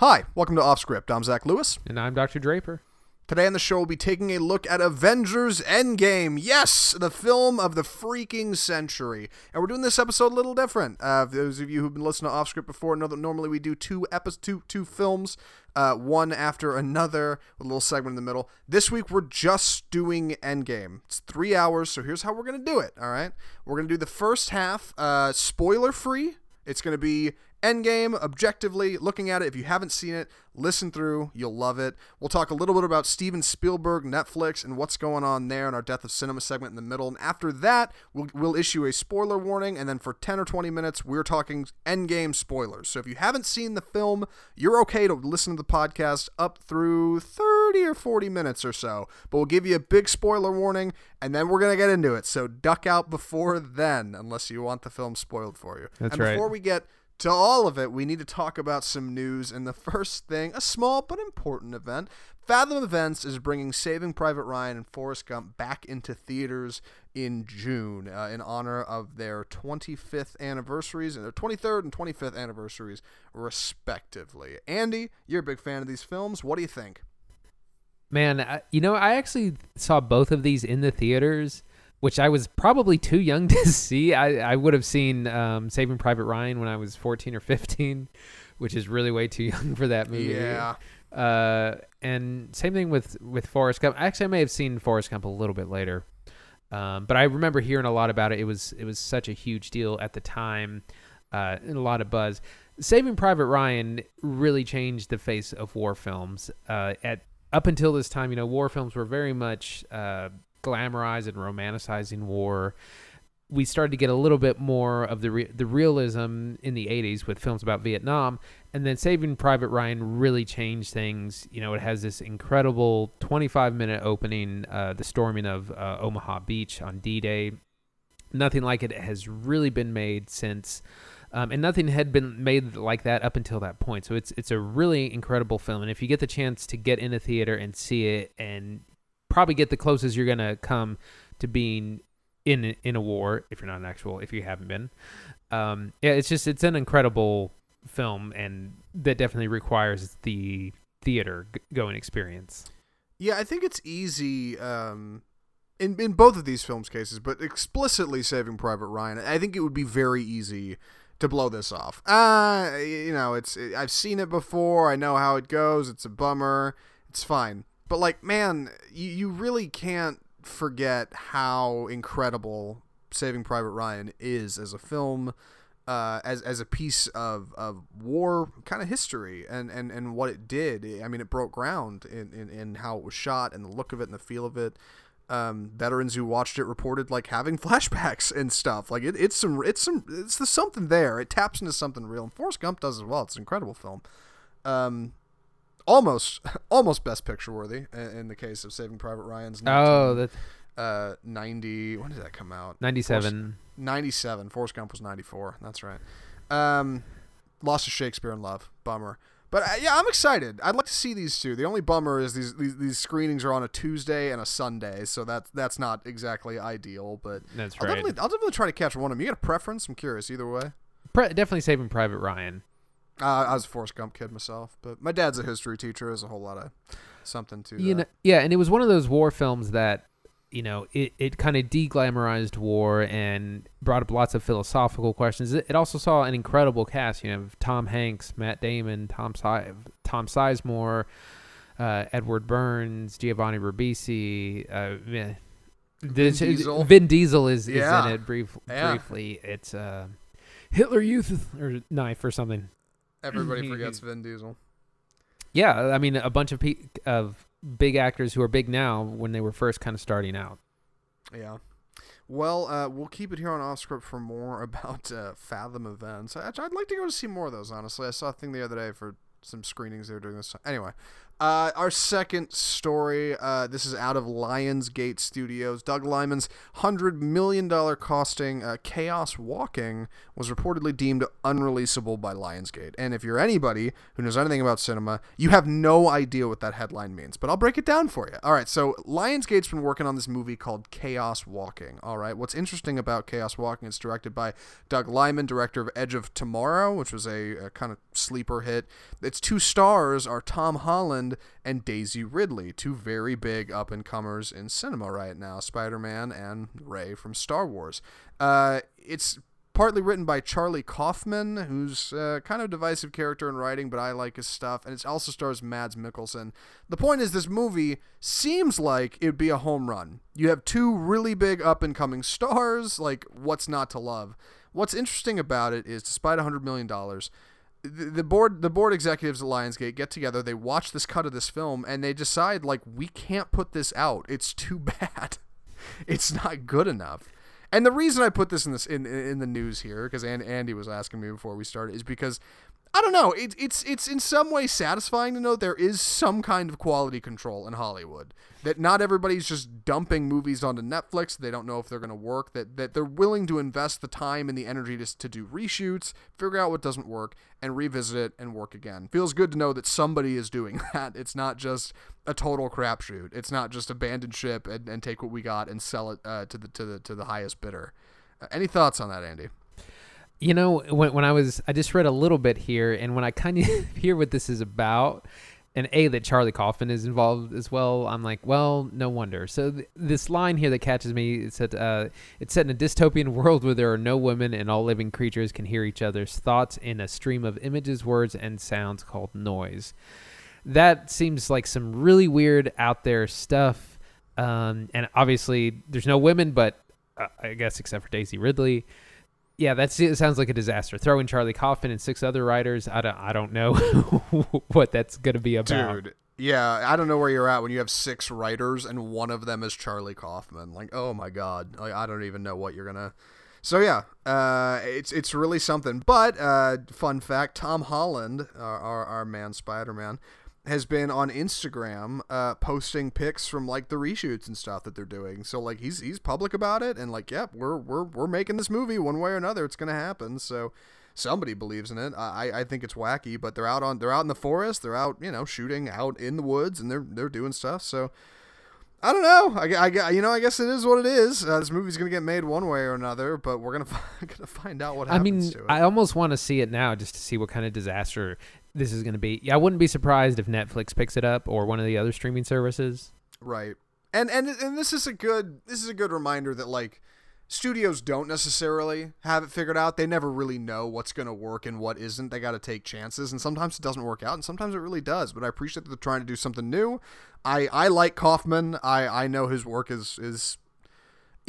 Hi, welcome to Offscript. I'm Zach Lewis. And I'm Dr. Draper. Today on the show, we'll be taking a look at Avengers Endgame. Yes, the film of the freaking century. And we're doing this episode a little different. Uh, those of you who've been listening to Offscript before know that normally we do two episodes, two, two films, uh, one after another, with a little segment in the middle. This week, we're just doing Endgame. It's three hours, so here's how we're going to do it, all right? We're going to do the first half uh, spoiler free. It's going to be Endgame, objectively, looking at it, if you haven't seen it, listen through. You'll love it. We'll talk a little bit about Steven Spielberg, Netflix, and what's going on there in our Death of Cinema segment in the middle. And after that, we'll, we'll issue a spoiler warning. And then for 10 or 20 minutes, we're talking Endgame spoilers. So if you haven't seen the film, you're okay to listen to the podcast up through 30 or 40 minutes or so. But we'll give you a big spoiler warning, and then we're going to get into it. So duck out before then, unless you want the film spoiled for you. That's and right. before we get to all of it, we need to talk about some news. And the first thing, a small but important event, Fathom Events is bringing Saving Private Ryan and Forrest Gump back into theaters in June uh, in honor of their 25th anniversaries and their 23rd and 25th anniversaries, respectively. Andy, you're a big fan of these films. What do you think? Man, I, you know, I actually saw both of these in the theaters, which I was probably too young to see. I, I would have seen um, Saving Private Ryan when I was 14 or 15, which is really way too young for that movie. Yeah. Uh, and same thing with with Forrest Gump. Actually, I may have seen Forrest Gump a little bit later, um, but I remember hearing a lot about it. It was it was such a huge deal at the time, uh, and a lot of buzz. Saving Private Ryan really changed the face of war films. Uh, at up until this time, you know, war films were very much uh, glamorized and romanticizing war. We started to get a little bit more of the re- the realism in the '80s with films about Vietnam, and then Saving Private Ryan really changed things. You know, it has this incredible 25 minute opening, uh, the storming of uh, Omaha Beach on D-Day. Nothing like it has really been made since. Um, and nothing had been made like that up until that point. So it's it's a really incredible film, and if you get the chance to get in a theater and see it, and probably get the closest you're gonna come to being in in a war, if you're not an actual, if you haven't been, um, yeah, it's just it's an incredible film, and that definitely requires the theater g- going experience. Yeah, I think it's easy um, in in both of these films' cases, but explicitly Saving Private Ryan. I think it would be very easy to blow this off. Uh, you know, it's I've seen it before. I know how it goes. It's a bummer. It's fine. But like, man, you, you really can't forget how incredible Saving Private Ryan is as a film. Uh, as as a piece of, of war kind of history and, and, and what it did. I mean, it broke ground in, in, in how it was shot and the look of it and the feel of it. Um, veterans who watched it reported like having flashbacks and stuff. Like it, it's some it's some it's the something there. It taps into something real. And Forrest Gump does as well. It's an incredible film. Um, almost almost best picture worthy in, in the case of Saving Private Ryan's. 19, Oh, that uh, ninety. When did that come out? 97. 97. Forrest Gump was 94. That's right. Um, lost to Shakespeare in Love. Bummer. But uh, yeah, I'm excited. I'd like to see these two. The only bummer is these, these these screenings are on a Tuesday and a Sunday, so that's that's not exactly ideal. But That's I'll right. definitely I'll definitely try to catch one of them. You got a preference? I'm curious. Either way, Pre- definitely Saving Private Ryan. Uh, I was a Forrest Gump kid myself, but my dad's a history teacher. There's a whole lot of something to You that. know, yeah, and it was one of those war films that you know it, it kind of deglamorized war and brought up lots of philosophical questions. It, it also saw an incredible cast. You know, Tom Hanks, Matt Damon, Tom si- Tom Sizemore, uh, Edward Burns, Giovanni Ribisi. Uh. Vin Diesel. Vin Diesel is, is Yeah. in it brief, Yeah. briefly. It's uh, Hitler Youth or knife or something. Everybody forgets Vin Diesel. Yeah, I mean a bunch of pe- of big actors who are big now when they were first kind of starting out. Yeah. Well, uh, we'll keep it here on off script for more about uh, Fathom events. I, I'd like to go to see more of those. Honestly, I saw a thing the other day for some screenings they were doing this. Anyway, Uh, our second story, uh, this is out of Lionsgate Studios. Doug Liman's $100 million costing uh, Chaos Walking was reportedly deemed unreleasable by Lionsgate. And if you're anybody who knows anything about cinema, you have no idea what that headline means. But I'll break it down for you. All right, so Lionsgate's been working on this movie called Chaos Walking. All right, what's interesting about Chaos Walking, it's directed by Doug Liman, director of Edge of Tomorrow, which was a, a kind of sleeper hit. Its two stars are Tom Holland and Daisy Ridley, two very big up and comers in cinema right now Spider Man and Rey from Star Wars. Uh, it's partly written by Charlie Kaufman, who's uh, kind of divisive character in writing, but I like his stuff. And it also stars Mads Mikkelsen. The point is, this movie seems like it'd be a home run. You have two really big up and coming stars. Like, what's not to love? What's interesting about it is, despite $100 million, the board the board executives at Lionsgate get together, they watch this cut of this film and they decide like we can't put this out. It's too bad. it's not good enough. And the reason I put this in this in in the news here because and Andy was asking me before we started is because I don't know. It, it's it's in some way satisfying to know there is some kind of quality control in Hollywood. That not everybody's just dumping movies onto Netflix. They don't know if they're going to work. That that they're willing to invest the time and the energy to, to do reshoots, figure out what doesn't work, and revisit it and work again. Feels good to know that somebody is doing that. It's not just a total crapshoot. It's not just abandon ship and, and take what we got and sell it uh, to the to the to the highest bidder. Uh, any thoughts on that, Andy? You know, when when I was, I just read a little bit here, and when I kind of hear what this is about, and a that Charlie Kaufman is involved as well, I'm like, well, no wonder. So th- this line here that catches me, it said, uh, it's set in a dystopian world where there are no women and all living creatures can hear each other's thoughts in a stream of images, words, and sounds called noise. That seems like some really weird out there stuff. Um, and obviously, there's no women, but uh, I guess except for Daisy Ridley yeah, that. Sounds like a disaster. Throw in Charlie Kaufman and six other writers. I don't, I don't know what that's going to be about. Dude, yeah, I don't know where you're at when you have six writers and one of them is Charlie Kaufman. Like, oh my god, like, I don't even know what you're gonna. So yeah, uh, it's it's really something. But uh, fun fact: Tom Holland, our our, our man Spider Man, has been on Instagram uh, posting pics from like the reshoots and stuff that they're doing. So like he's he's public about it and like yep, we're we're we're making this movie one way or another. It's gonna happen. So somebody believes in it. I I think it's wacky, but they're out on they're out in the forest. They're out you know shooting out in the woods and they're they're doing stuff. So. I don't know. I, I, you know, I guess it is what it is. Uh, this movie's gonna get made one way or another, but we're gonna gonna find out what happens. I mean, I almost want to see it now just to see what kind of disaster this is going to be. I wouldn't be surprised if Netflix picks it up or one of the other streaming services. Right. And and and this is a good this is a good reminder that like studios don't necessarily have it figured out. They never really know what's going to work and what isn't. They got to take chances and sometimes it doesn't work out and sometimes it really does. But I appreciate that they're trying to do something new. I I like Kaufman. I I know his work is is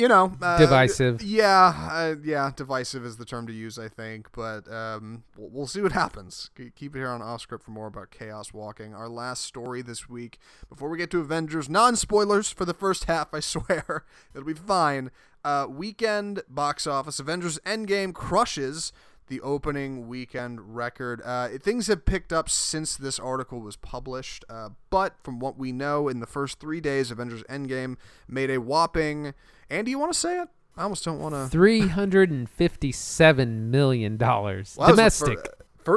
you know, uh, divisive. Yeah, uh, yeah, divisive is the term to use, I think. But um, we'll, we'll, see what happens. Keep it here on off script for more about Chaos Walking. Our last story this week. Before we get to Avengers, non spoilers for the first half. I swear it'll be fine. Uh, weekend box office. Avengers Endgame crushes the opening weekend record. Uh, things have picked up since this article was published, uh, but from what we know, in the first three days, Avengers Endgame made a whopping Andy, you want to say it? I almost don't want to. Three hundred and fifty-seven million dollars well, domestic.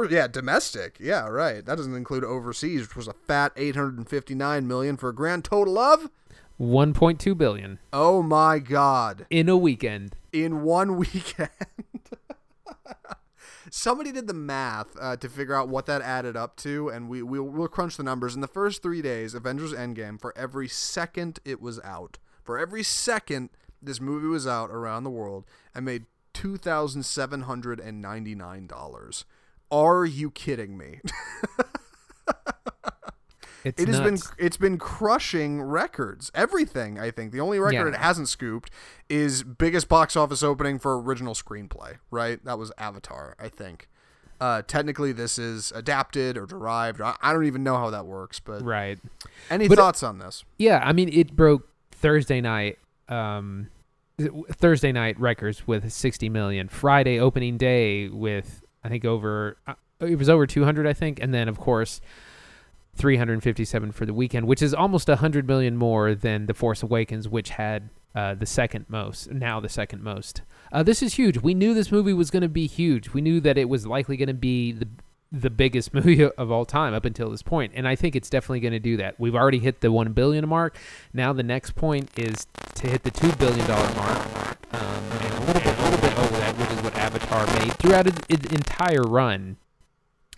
Yeah, domestic. Yeah, right. That doesn't include overseas, which was a fat eight hundred and fifty-nine million for a grand total of one point two billion. Oh my god! In a weekend. In one weekend. Somebody did the math uh, to figure out what that added up to, and we we'll, we'll crunch the numbers. In the first three days, Avengers Endgame, for every second it was out, for every second this movie was out around the world and made two thousand seven hundred and ninety nine dollars. Are you kidding me? It's it has been it's been crushing records. Everything I think. The only record yeah. it hasn't scooped is biggest box office opening for original screenplay. Right, that was Avatar. I think. Uh, technically, this is adapted or derived. I, I, don't even know how that works. But right. Any but thoughts on this? Yeah, I mean, it broke Thursday night. Um, Thursday night records with 60 million. Friday opening day with I think over uh, it was over 200 I think, and then of course 357 for the weekend, which is almost 100 million more than The Force Awakens, which had uh, the second most, now the second most. Uh, this is huge. We knew this movie was going to be huge. We knew that it was likely going to be the the biggest movie of all time up until this point, and I think it's definitely going to do that. We've already hit the one billion mark. Now the next point is to hit the two billion dollar mark, um, and a little bit, a little bit over that, which is what Avatar made throughout its entire run.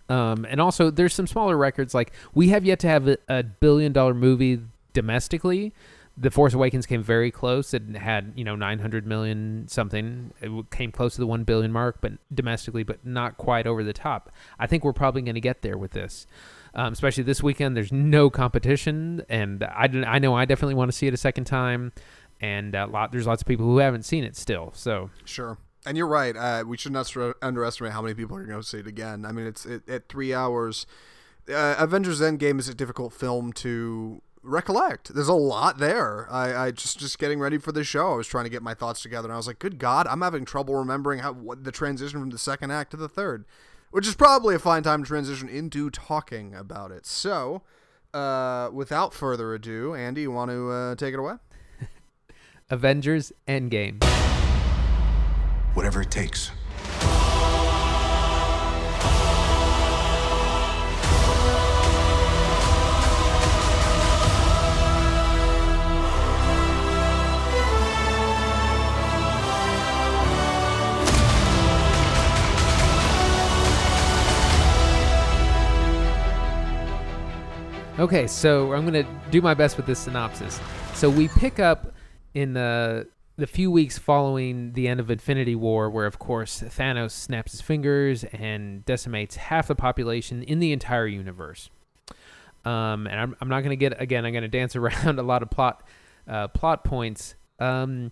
Um, and also, there's some smaller records like we have yet to have a, a billion dollar movie domestically. The Force Awakens came very close. It had you know 900 million something. It came close to the 1 billion mark, but domestically, but not quite over the top. I think we're probably going to get there with this, um, especially this weekend. There's no competition, and I I know I definitely want to see it a second time, and a lot there's lots of people who haven't seen it still. So sure. And you're right. Uh, we should not underestimate how many people are going to see it again. I mean, it's it, at three hours. Uh, Avengers Endgame is a difficult film to recollect. There's a lot there. I, I just just getting ready for the show. I was trying to get my thoughts together, and I was like, "Good God, I'm having trouble remembering how what the transition from the second act to the third, which is probably a fine time to transition into talking about it." So, uh, without further ado, Andy, you want to uh, take it away? Avengers Endgame. Whatever it takes. Okay, so I'm going to do my best with this synopsis. So we pick up in the the few weeks following the end of Infinity War, where of course Thanos snaps his fingers and decimates half the population in the entire universe. Um, and I'm, I'm not going to get again. I'm going to dance around a lot of plot uh, plot points. Um,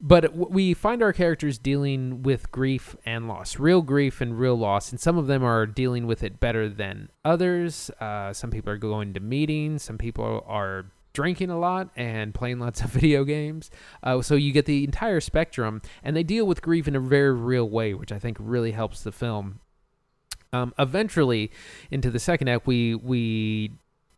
but we find our characters dealing with grief and loss, real grief and real loss, and some of them are dealing with it better than others. Uh, some people are going to meetings, some people are drinking a lot and playing lots of video games. Uh, so you get the entire spectrum, and they deal with grief in a very real way, which I think really helps the film. Um, eventually, into the second act, we we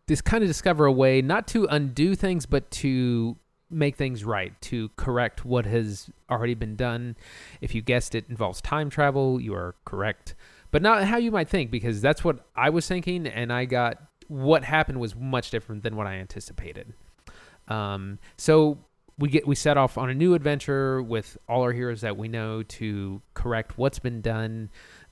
just kind of discover a way not to undo things, but to make things right, to correct what has already been done. If you guessed it involves time travel, you are correct. But not how you might think, because that's what I was thinking, and I got what happened was much different than what I anticipated. Um, so we get we set off on a new adventure with all our heroes that we know to correct what's been done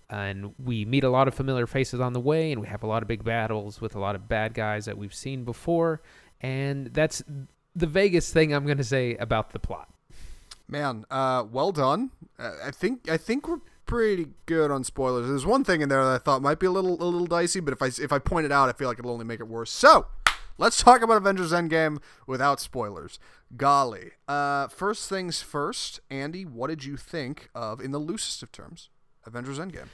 and we meet a lot of familiar faces on the way and we have a lot of big battles with a lot of bad guys that we've seen before and that's the vaguest thing I'm going to say about the plot. Man, uh, well done. Uh, I think I think we're pretty good on spoilers. There's one thing in there that I thought might be a little a little dicey, but if I if I point it out, I feel like it'll only make it worse. So, let's talk about Avengers Endgame without spoilers. Golly. Uh, first things first, Andy, what did you think of, in the loosest of terms, Avengers Endgame?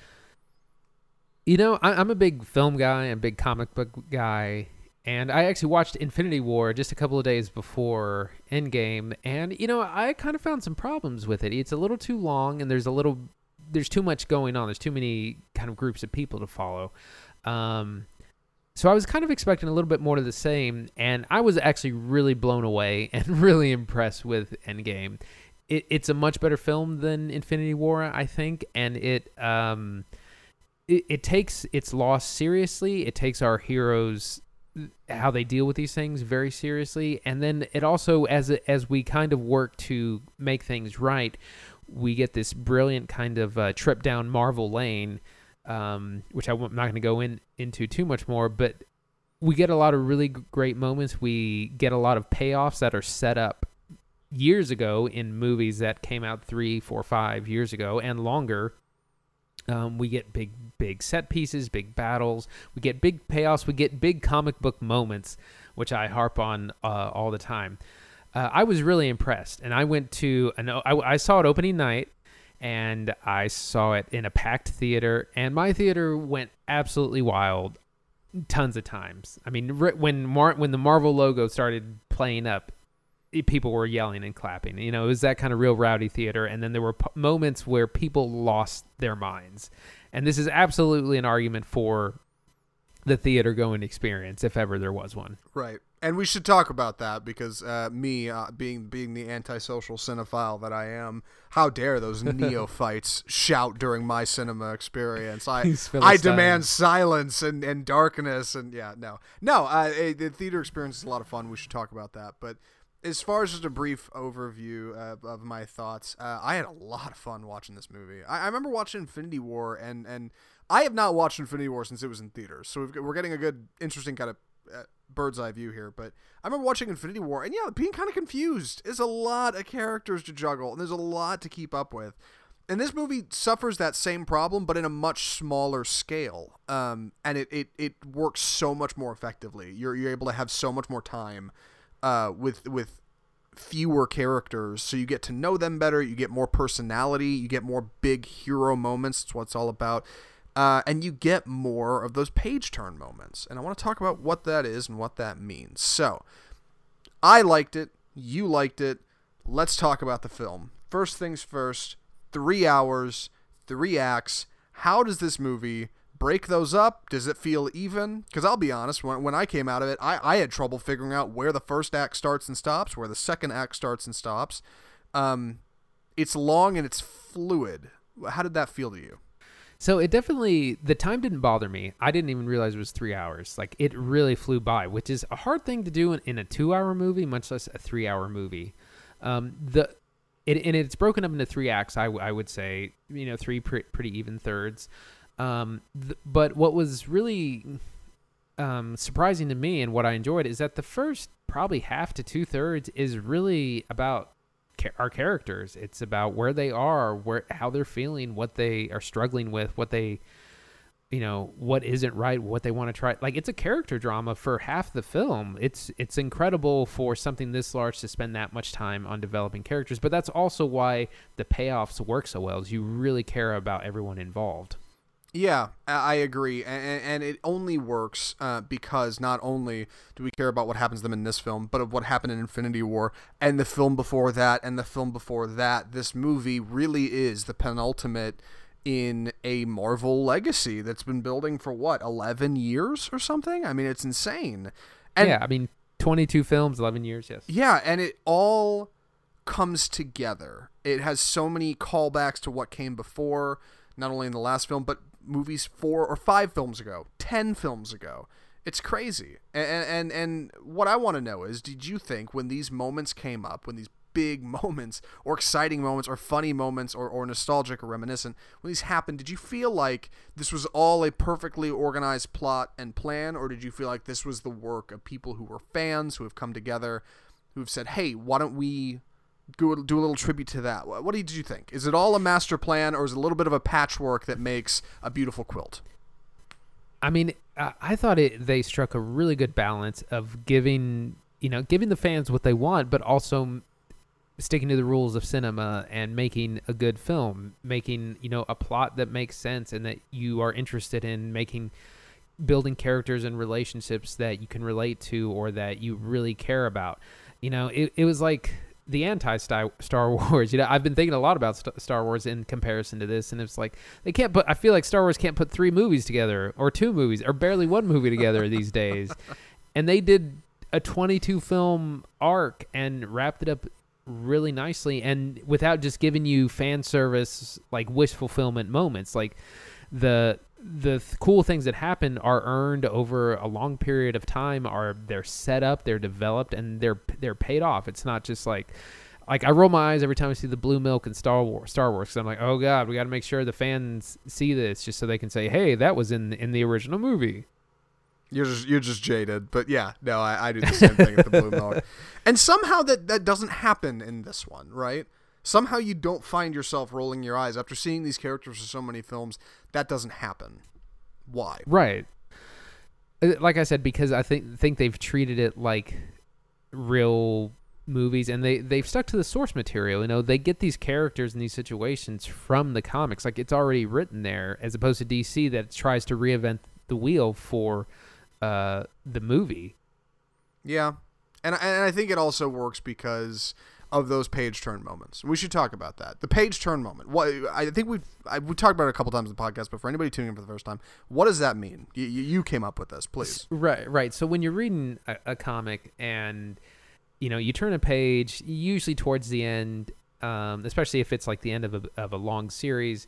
You know, I, I'm a big film guy, a big comic book guy, and I actually watched Infinity War just a couple of days before Endgame, and you know I kind of found some problems with it. It's a little too long, and there's a little, there's too much going on. There's too many kind of groups of people to follow. Um, so I was kind of expecting a little bit more of the same, and I was actually really blown away and really impressed with Endgame. It, it's a much better film than Infinity War, I think, and it um, it, it takes its loss seriously. It takes our heroes how they deal with these things very seriously. And then it also as as we kind of work to make things right we get this brilliant kind of uh, trip down marvel lane um, which i'm not going to go in into too much more but we get a lot of really great moments. We get a lot of payoffs that are set up years ago in movies that came out three four five years ago and longer um, we get big, big set pieces, big battles. We get big payoffs. We get big comic book moments, which I harp on uh, all the time. Uh, I was really impressed, and I went to an, I, I saw it opening night, and I saw it in a packed theater, and my theater went absolutely wild, tons of times. I mean, when Mar- when the Marvel logo started playing up, people were yelling and clapping. You know, it was that kind of real rowdy theater. And then there were p- moments where people lost their minds. And this is absolutely an argument for the theater going experience if ever there was one. Right. And we should talk about that because uh, me, uh, being being the antisocial cinephile that I am, how dare those neophytes shout during my cinema experience? I I demand silence and, and darkness and yeah, no, no. Uh, eh, the theater experience is a lot of fun. We should talk about that. But as far as just a brief overview uh, of my thoughts, uh, I had a lot of fun watching this movie. I, I remember watching Infinity War, and and I have not watched Infinity War since it was in theaters, so got- we're getting a good, interesting kind of uh, bird's eye view here. But I remember watching Infinity War, and yeah, being kind of confused. There's a lot of characters to juggle, and there's a lot to keep up with. And this movie suffers that same problem, but in a much smaller scale. Um, and it, it, it works so much more effectively. You're, you're able to have so much more time uh, with with fewer characters, so you get to know them better. You get more personality. You get more big hero moments. it's what it's all about. Uh, and you get more of those page turn moments. And I want to talk about what that is and what that means. So, I liked it. You liked it. Let's talk about the film. First things first. Three hours, three acts. How does this movie break those up? Does it feel even? Because I'll be honest, when, when I came out of it, I, I had trouble figuring out where the first act starts and stops, where the second act starts and stops. Um, it's long and it's fluid. How did that feel to you? So it definitely the time didn't bother me. I didn't even realize it was three hours. Like it really flew by, which is a hard thing to do in, in a two-hour movie, much less a three-hour movie. Um, the it, and it's broken up into three acts. I, w- I would say you know three pre- pretty even thirds. Um, th- but what was really um, surprising to me and what I enjoyed is that the first probably half to two thirds is really about ca- our characters. It's about where they are, where how they're feeling, what they are struggling with, what they you know what isn't right what they want to try. Like it's a character drama for half the film. It's it's incredible for something this large to spend that much time on developing characters but that's also why the payoffs work so well is you really care about everyone involved Yeah, I agree, and, and it only works uh, because not only do we care about what happens to them in this film, but of what happened in Infinity War and the film before that and the film before that. This movie really is the penultimate in a Marvel legacy that's been building for what eleven years or something. I mean, it's insane. And yeah i mean 22 films 11 years yes yeah, and it all comes together. It has so many callbacks to what came before, not only in the last film, but movies four or five films ago, ten films ago. It's crazy. And and and what I want to know is, did you think when these moments came up, when these big moments or exciting moments or funny moments or, or nostalgic or reminiscent when these happened did you feel like this was all a perfectly organized plot and plan or did you feel like this was the work of people who were fans who have come together who've said hey why don't we do, do a little tribute to that. What, did you think? Is it all a master plan or is it a little bit of a patchwork that makes a beautiful quilt? I mean, I, I thought it they struck a really good balance of giving you know giving the fans what they want, but also sticking to the rules of cinema and making a good film, making you know a plot that makes sense and that you are interested in, making building characters and relationships that you can relate to or that you really care about. You know, it, it was like the anti Star Wars. You know, I've been thinking a lot about Star Wars in comparison to this, and it's like they can't put. I feel like Star Wars can't put three movies together, or two movies, or barely one movie together these days. And they did a 22 film arc and wrapped it up really nicely, and without just giving you fan service like wish fulfillment moments, like the the th- cool things that happen are earned over a long period of time are they're set up they're developed and they're they're paid off. It's not just like like I roll my eyes every time I see the blue milk in Star Wars Star Wars I'm like oh god we got to make sure the fans see this just so they can say hey that was in in the original movie You're just you're just jaded, but yeah, no, I, I do the same thing with the blue milk, and somehow that that doesn't happen in this one, right? Somehow you don't find yourself rolling your eyes after seeing these characters for so many films. That doesn't happen. Why? Right. Uh, Like I said, because I think think they've treated it like real movies, and they they've stuck to the source material. You know, they get these characters and these situations from the comics, like it's already written there, as opposed to DC that tries to reinvent the wheel for uh, the movie. Yeah, and and I think it also works because of those page turn moments. We should talk about that. The page turn moment. What I think we've I, we talked about it a couple times in the podcast, but for anybody tuning in for the first time, what does that mean? You, you came up with this, please. Right, right. So when you're reading a, a comic and you know you turn a page, usually towards the end, um, especially if it's like the end of a, of a long series,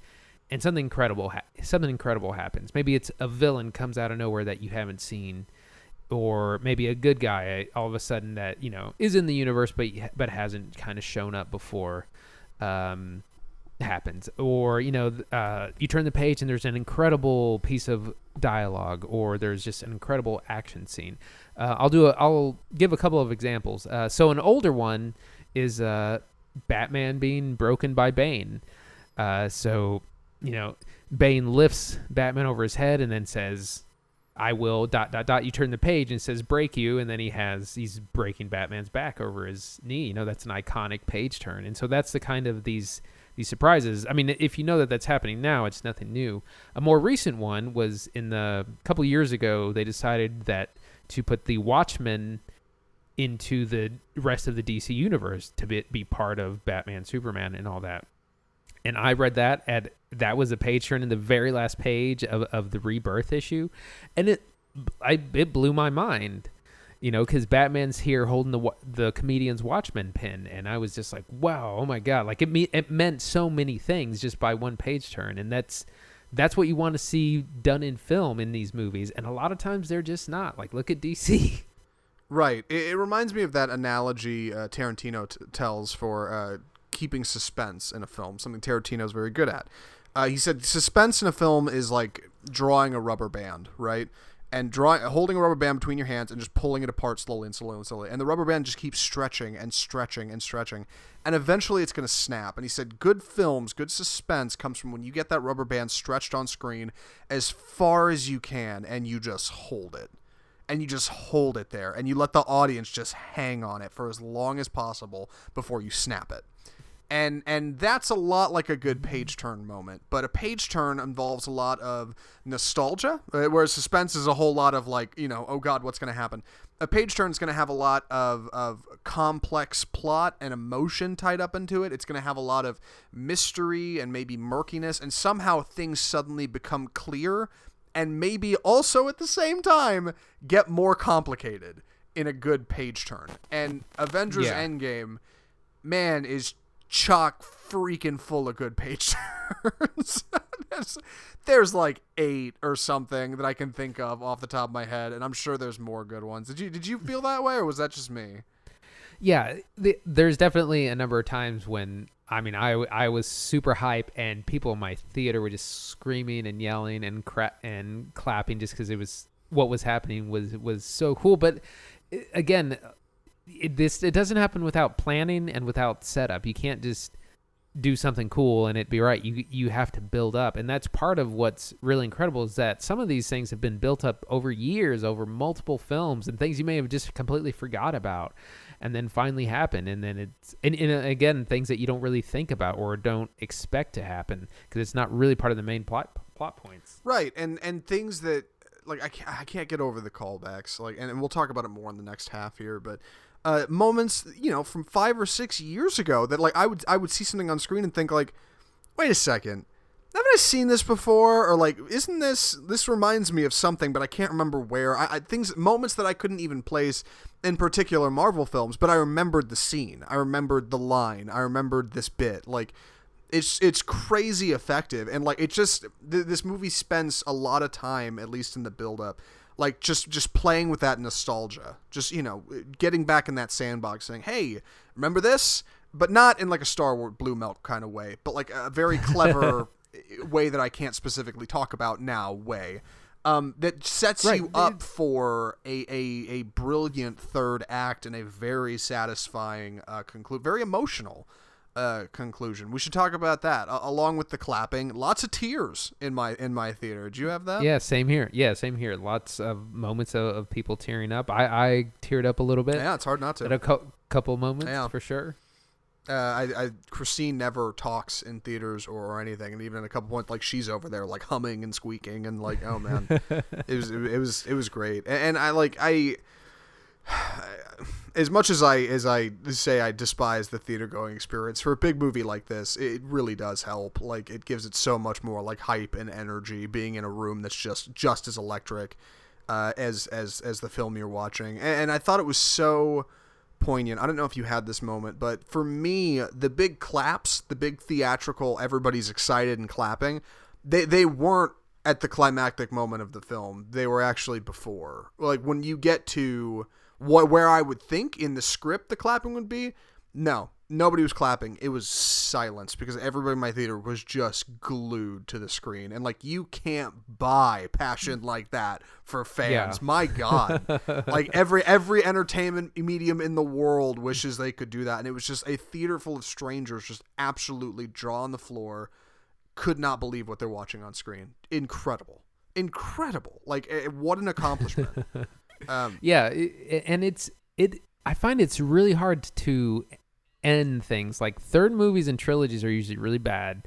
and something incredible ha- something incredible happens. Maybe it's a villain comes out of nowhere that you haven't seen or maybe a good guy all of a sudden that you know is in the universe but but hasn't kind of shown up before um, happens. Or you know uh, you turn the page and there's an incredible piece of dialogue or there's just an incredible action scene. Uh, i'll do a, i'll give a couple of examples. Uh, so an older one is uh, batman being broken by bane. Uh, so you know bane lifts batman over his head and then says I will dot dot dot. You turn the page and says break you, and then he has he's breaking Batman's back over his knee. You know that's an iconic page turn, and so that's the kind of these these surprises. I mean, if you know that that's happening now, it's nothing new. A more recent one was in the couple years ago. They decided that to put the Watchmen into the rest of the DC universe to be, be part of Batman, Superman, and all that. And I read that at that was a page turn in the very last page of, of the rebirth issue, and it I it blew my mind, you know, because Batman's here holding the the comedian's Watchman pin, and I was just like, wow, oh my god, like it me it meant so many things just by one page turn, and that's that's what you want to see done in film in these movies, and a lot of times they're just not. Like look at DC. Right. It, it reminds me of that analogy uh, Tarantino t- tells for uh, keeping suspense in a film, something Tarantino is very good at. Uh, he said suspense in a film is like drawing a rubber band, right? And drawing, holding a rubber band between your hands and just pulling it apart slowly and slowly and slowly. And the rubber band just keeps stretching and stretching and stretching. And eventually it's going to snap. And he said, good films, good suspense comes from when you get that rubber band stretched on screen as far as you can and you just hold it and you just hold it there and you let the audience just hang on it for as long as possible before you snap it and and that's a lot like a good page turn moment but a page turn involves a lot of nostalgia uh, whereas suspense is a whole lot of like you know oh god what's going to happen? A page turn is going to have a lot of of complex plot and emotion tied up into it. It's going to have a lot of mystery and maybe murkiness and somehow things suddenly become clear and maybe also at the same time get more complicated in a good page turn. And avengers Yeah. endgame man is chock freaking full of good page turns. there's, there's like eight or something that I can think of off the top of my head, and I'm sure there's more good ones. Did you did you feel that way, or was that just me? yeah, the, there's definitely a number of times when I mean I I was super hype and people in my theater were just screaming and yelling and cra- and clapping just because it was what was happening was was so cool. But uh, again, it, this it doesn't happen without planning and without setup. You can't just do something cool and it be right. You you have to build up, and that's part of what's really incredible is that some of these things have been built up over years, over multiple films, and things you may have just completely forgot about, and then finally happen, and then it's and, and uh, again things that you don't really think about or don't expect to happen because it's not really part of the main plot plot points. Right, and and things that like I can't, I can't get over the callbacks. Like, and, and we'll talk about it more in the next half here, but. Uh, moments, you know, from five or six years ago that like I would I would see something on screen and think like, wait a second, haven't I seen this before? Or like, isn't this this reminds me of something, but I can't remember where. I, I things moments that I couldn't even place in particular Marvel films, but I remembered the scene. I remembered the line. I remembered this bit. Like, it's it's crazy effective, and like it just th- this movie spends a lot of time, at least in the build up. Like just just playing with that nostalgia, just you know, getting back in that sandbox, saying, "Hey, remember this?" But not in like a Star Wars blue milk kind of way, but like a very clever way that I can't specifically talk about now way um, that sets Right. you up for a, a, a brilliant third act and a very satisfying uh, conclude, very emotional uh, conclusion. We should talk about that uh, along with the clapping. Lots of tears in my in my theater. Do you have that? Yeah, same here. Yeah, same here. Lots of moments of, of people tearing up. I, I teared up a little bit Yeah, it's hard not to. at a co- couple moments Yeah. for sure. Uh, I, I Christine never talks in theaters or, or anything, and even at a couple points, like she's over there like humming and squeaking, and like, oh man, it was it was it was great, and, and I like I. as much as I as I say I despise the theater going experience for a big movie like this, it really does help. Like it gives it so much more like hype and energy being in a room that's just just as electric uh, as as as the film you're watching. And, and I thought it was so poignant. I don't know if you had this moment, but for me, the big claps, the big theatrical, everybody's excited and clapping, they they weren't at the climactic moment of the film. They were actually before. Like when you get to what where I would think in the script the clapping would be, no, nobody was clapping. It was silence because everybody in my theater was just glued to the screen. And like you can't buy passion like that for fans. Yeah. My God. like every every entertainment medium in the world wishes they could do that. And it was just a theater full of strangers just absolutely draw on the floor. Could not believe what they're watching on screen. Incredible. Incredible. Like eh, what an accomplishment. um Yeah, i- and it's it. I find it's really hard to end things. Like third movies and trilogies are usually really bad,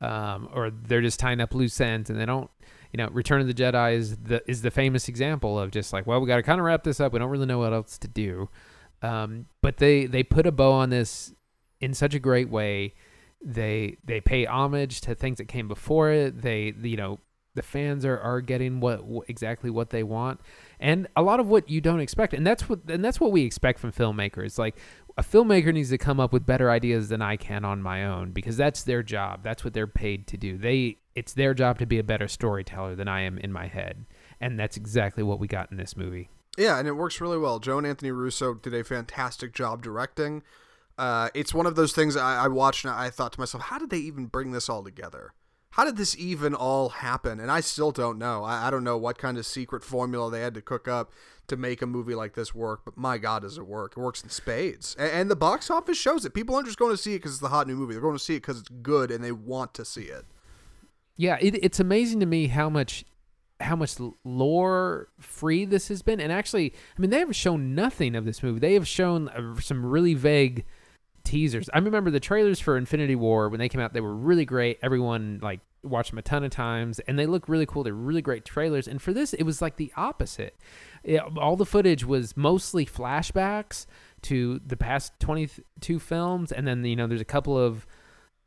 um, or they're just tying up loose ends, and they don't. You know, Return of the Jedi is the is the famous example of just like, well, we got to kind of wrap this up. We don't really know what else to do. Um, but they they put a bow on this in such a great way. They they pay homage to things that came before it. They you know the fans are, are getting what exactly what they want and a lot of what you don't expect and that's what and that's what we expect from filmmakers like a filmmaker needs to come up with better ideas than I can on my own because that's their job that's what they're paid to do they it's their job to be a better storyteller than I am in my head and that's exactly what we got in this movie Yeah, and it works really well. Joe and Anthony Russo did a fantastic job directing. Uh, it's one of those things I, I watched and I thought to myself, how did they even bring this all together? How did this even all happen? And I still don't know. I, I don't know what kind of secret formula they had to cook up to make a movie like this work, but my God, does it work? It works in spades. And, and the box office shows it. People aren't just going to see it because it's the hot new movie, they're going to see it because it's good and they want to see it. Yeah, it, it's amazing to me how much how much lore free this has been. And actually, I mean, they have shown nothing of this movie. They have shown uh, some really vague teasers. I remember the trailers for Infinity War when they came out. They were really great. Everyone like watched them a ton of times, and they look really cool. They're really great trailers. And for this, it was like the opposite. It, all the footage was mostly flashbacks to the past 22 films and then you know there's a couple of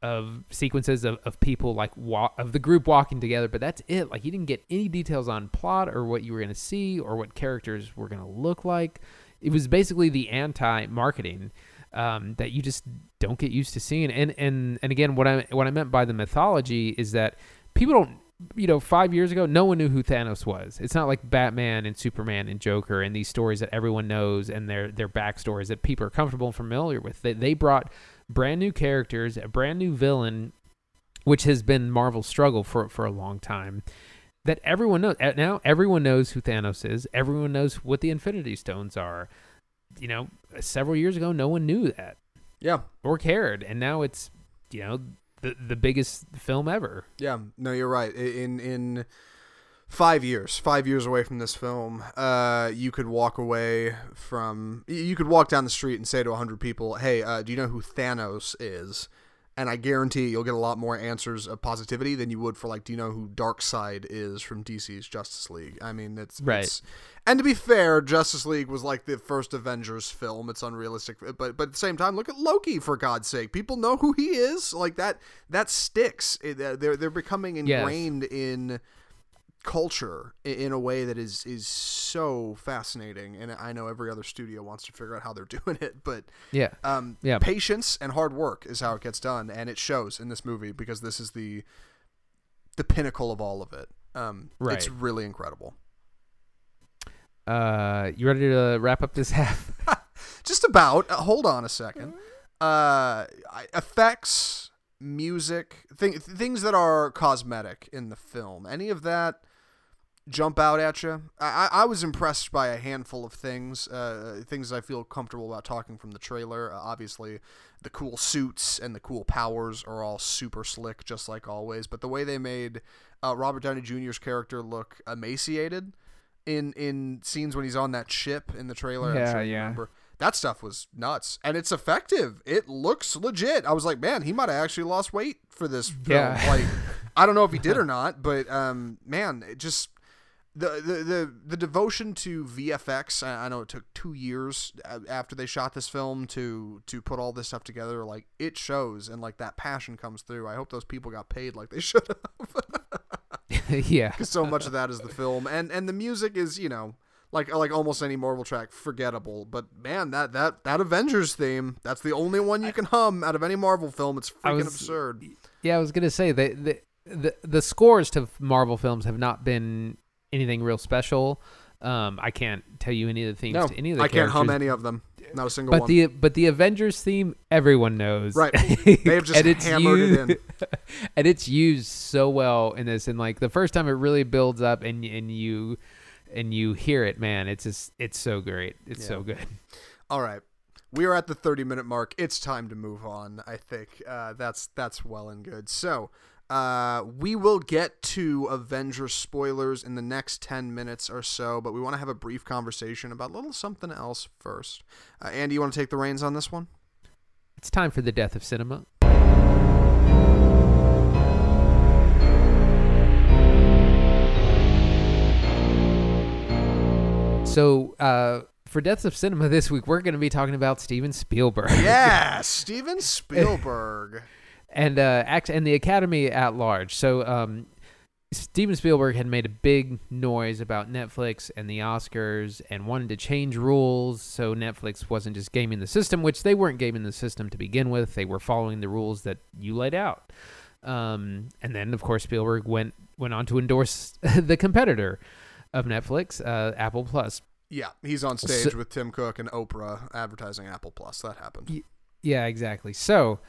of sequences of, of people like of the group walking together but that's it like you didn't get any details on plot or what you were going to see or what characters were going to look like it was basically the anti marketing um, that you just don't get used to seeing and and and again what i what i meant by the mythology is that people don't you know, five years ago, no one knew who Thanos was. It's not like Batman and Superman and Joker and these stories that everyone knows and their their backstories that people are comfortable and familiar with. They they brought brand new characters, a brand new villain, which has been Marvel's struggle for for a long time. That everyone knows now. Everyone knows who Thanos is. Everyone knows what the Infinity Stones are. You know, several years ago, no one knew that Yeah. or cared, and now it's you know the the biggest film ever. Yeah, no, you're right. In in five years, five years away from this film, uh, you could walk away from. You could walk down the street and say to hundred people, "Hey, uh, do you know who Thanos is?" And I guarantee you'll get a lot more answers of positivity than you would for like, "Do you know who Darkseid is from DC's Justice League?" I mean, it's Right. It's, and to be fair, Justice League was like the first Avengers film. It's unrealistic, but but at the same time, look at Loki for God's sake. People know who he is. Like that that sticks. It, uh, they're they're becoming Yes. ingrained in culture in a way that is is so fascinating. And I know every other studio wants to figure out how they're doing it, but Yeah. um, Yeah. patience and hard work is how it gets done, and it shows in this movie because this is the the pinnacle of all of it. Um, It's really incredible. Uh, you ready to wrap up this half? just about uh, hold on a second uh effects music thing, things that are cosmetic in the film any of that jump out at you. I, I was impressed by a handful of things uh, things i feel comfortable about talking from the trailer. Uh, obviously the cool suits and the cool powers are all super slick just like always but the way they made uh, robert downey jr's character look emaciated in in scenes when he's on that ship in the trailer Yeah, sure yeah. remember that stuff was nuts and it's effective. It looks legit. I was like man he might have actually lost weight for this film. Yeah. like i don't know if he did or not but um man it just the, the the the devotion to VFX. I I know it took two years after they shot this film to to put all this stuff together. Like it shows, and like that passion comes through. I hope those people got paid like they should have. yeah. because so much of that is the film, and and the music is you know like like almost any Marvel track forgettable. But man, that that that Avengers theme, that's the only one you can hum out of any Marvel film. It's freaking was- absurd. Yeah, I was gonna say the the the, the scores to Marvel films have not been anything real special. Um, I can't tell you any of the themes No, to any of the I can't hum any of them. Not a single But one. the but the Avengers theme, everyone knows. Right. They've just And it's hammered it used- in. and it's used so well in this. And like the first time it really builds up, and and you and you hear it, man. It's just it's so great. It's so good. All right. We are at the 30 minute mark. It's time to move on, I think. Uh, that's that's well and good. So, uh, we will get to Avengers spoilers in the next 10 minutes or so, but we want to have a brief conversation about a little something else first. Uh, Andy, you want to take the reins on this one? It's time for the death of cinema. So, uh, for Deaths of Cinema this week, we're going to be talking about Steven Spielberg. Yeah, Steven Spielberg. And uh and the academy at large so um steven spielberg had made a big noise about netflix and the oscars and wanted to change rules so netflix wasn't just gaming the system which they weren't gaming the system to begin with they were following the rules that you laid out um and then of course spielberg went went on to endorse the competitor of netflix uh apple plus Yeah, he's on stage So- with Tim Cook and Oprah advertising Apple Plus. That happened. Yeah, exactly. So,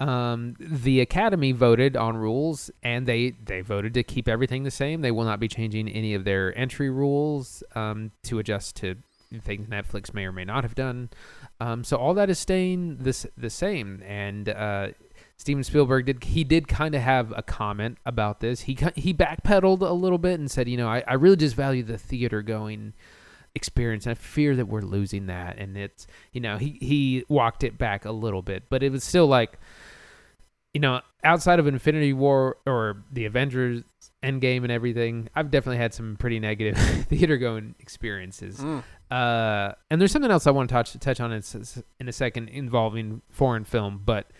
um, the Academy voted on rules, and they they voted to keep everything the same. They will not be changing any of their entry rules um, to adjust to things Netflix may or may not have done. Um, so all that is staying this the same. And uh, Steven Spielberg did he did kind of have a comment about this. He he backpedaled a little bit and said, you know, I, I really just value the theater going experience. I fear that we're losing that, and it's you know he he walked it back a little bit, but it was still like you know outside of Infinity War or the Avengers Endgame and everything, I've definitely had some pretty negative theater going experiences. Mm. Uh, and there's something else I want to touch touch on in, in a second involving foreign film, but.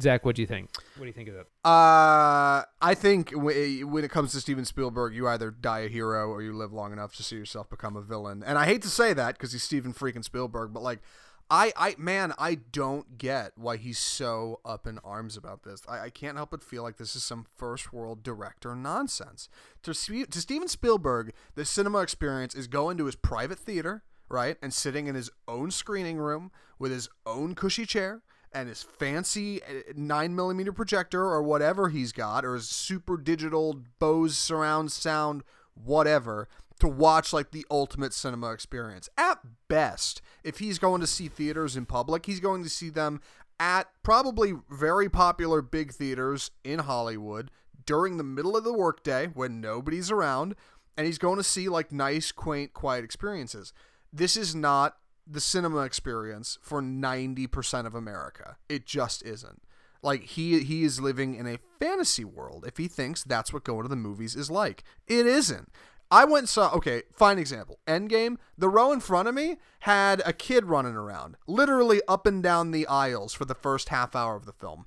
Zach, what do you think? What do you think of that? Uh, I think w- when it comes to Steven Spielberg, you either die a hero or you live long enough to see yourself become a villain. And I hate to say that because he's Steven freaking Spielberg, but like, I, I, man, I don't get why he's so up in arms about this. I, I can't help but feel like this is some first world director nonsense. To, to Steven Spielberg, the cinema experience is going to his private theater, right, and sitting in his own screening room with his own cushy chair and his fancy uh, nine millimeter projector or whatever he's got, or his super digital Bose surround sound, whatever, to watch like the ultimate cinema experience. At best, if he's going to see theaters in public, he's going to see them at probably very popular big theaters in Hollywood during the middle of the workday when nobody's around, and he's going to see like nice, quaint, quiet experiences. This is not the cinema experience for 90% of America. It just isn't. Like he he is living in a fantasy world if he thinks that's what going to the movies is like. It isn't. I went and saw okay, fine example. Endgame, the row in front of me had a kid running around, literally up and down the aisles for the first half hour of the film.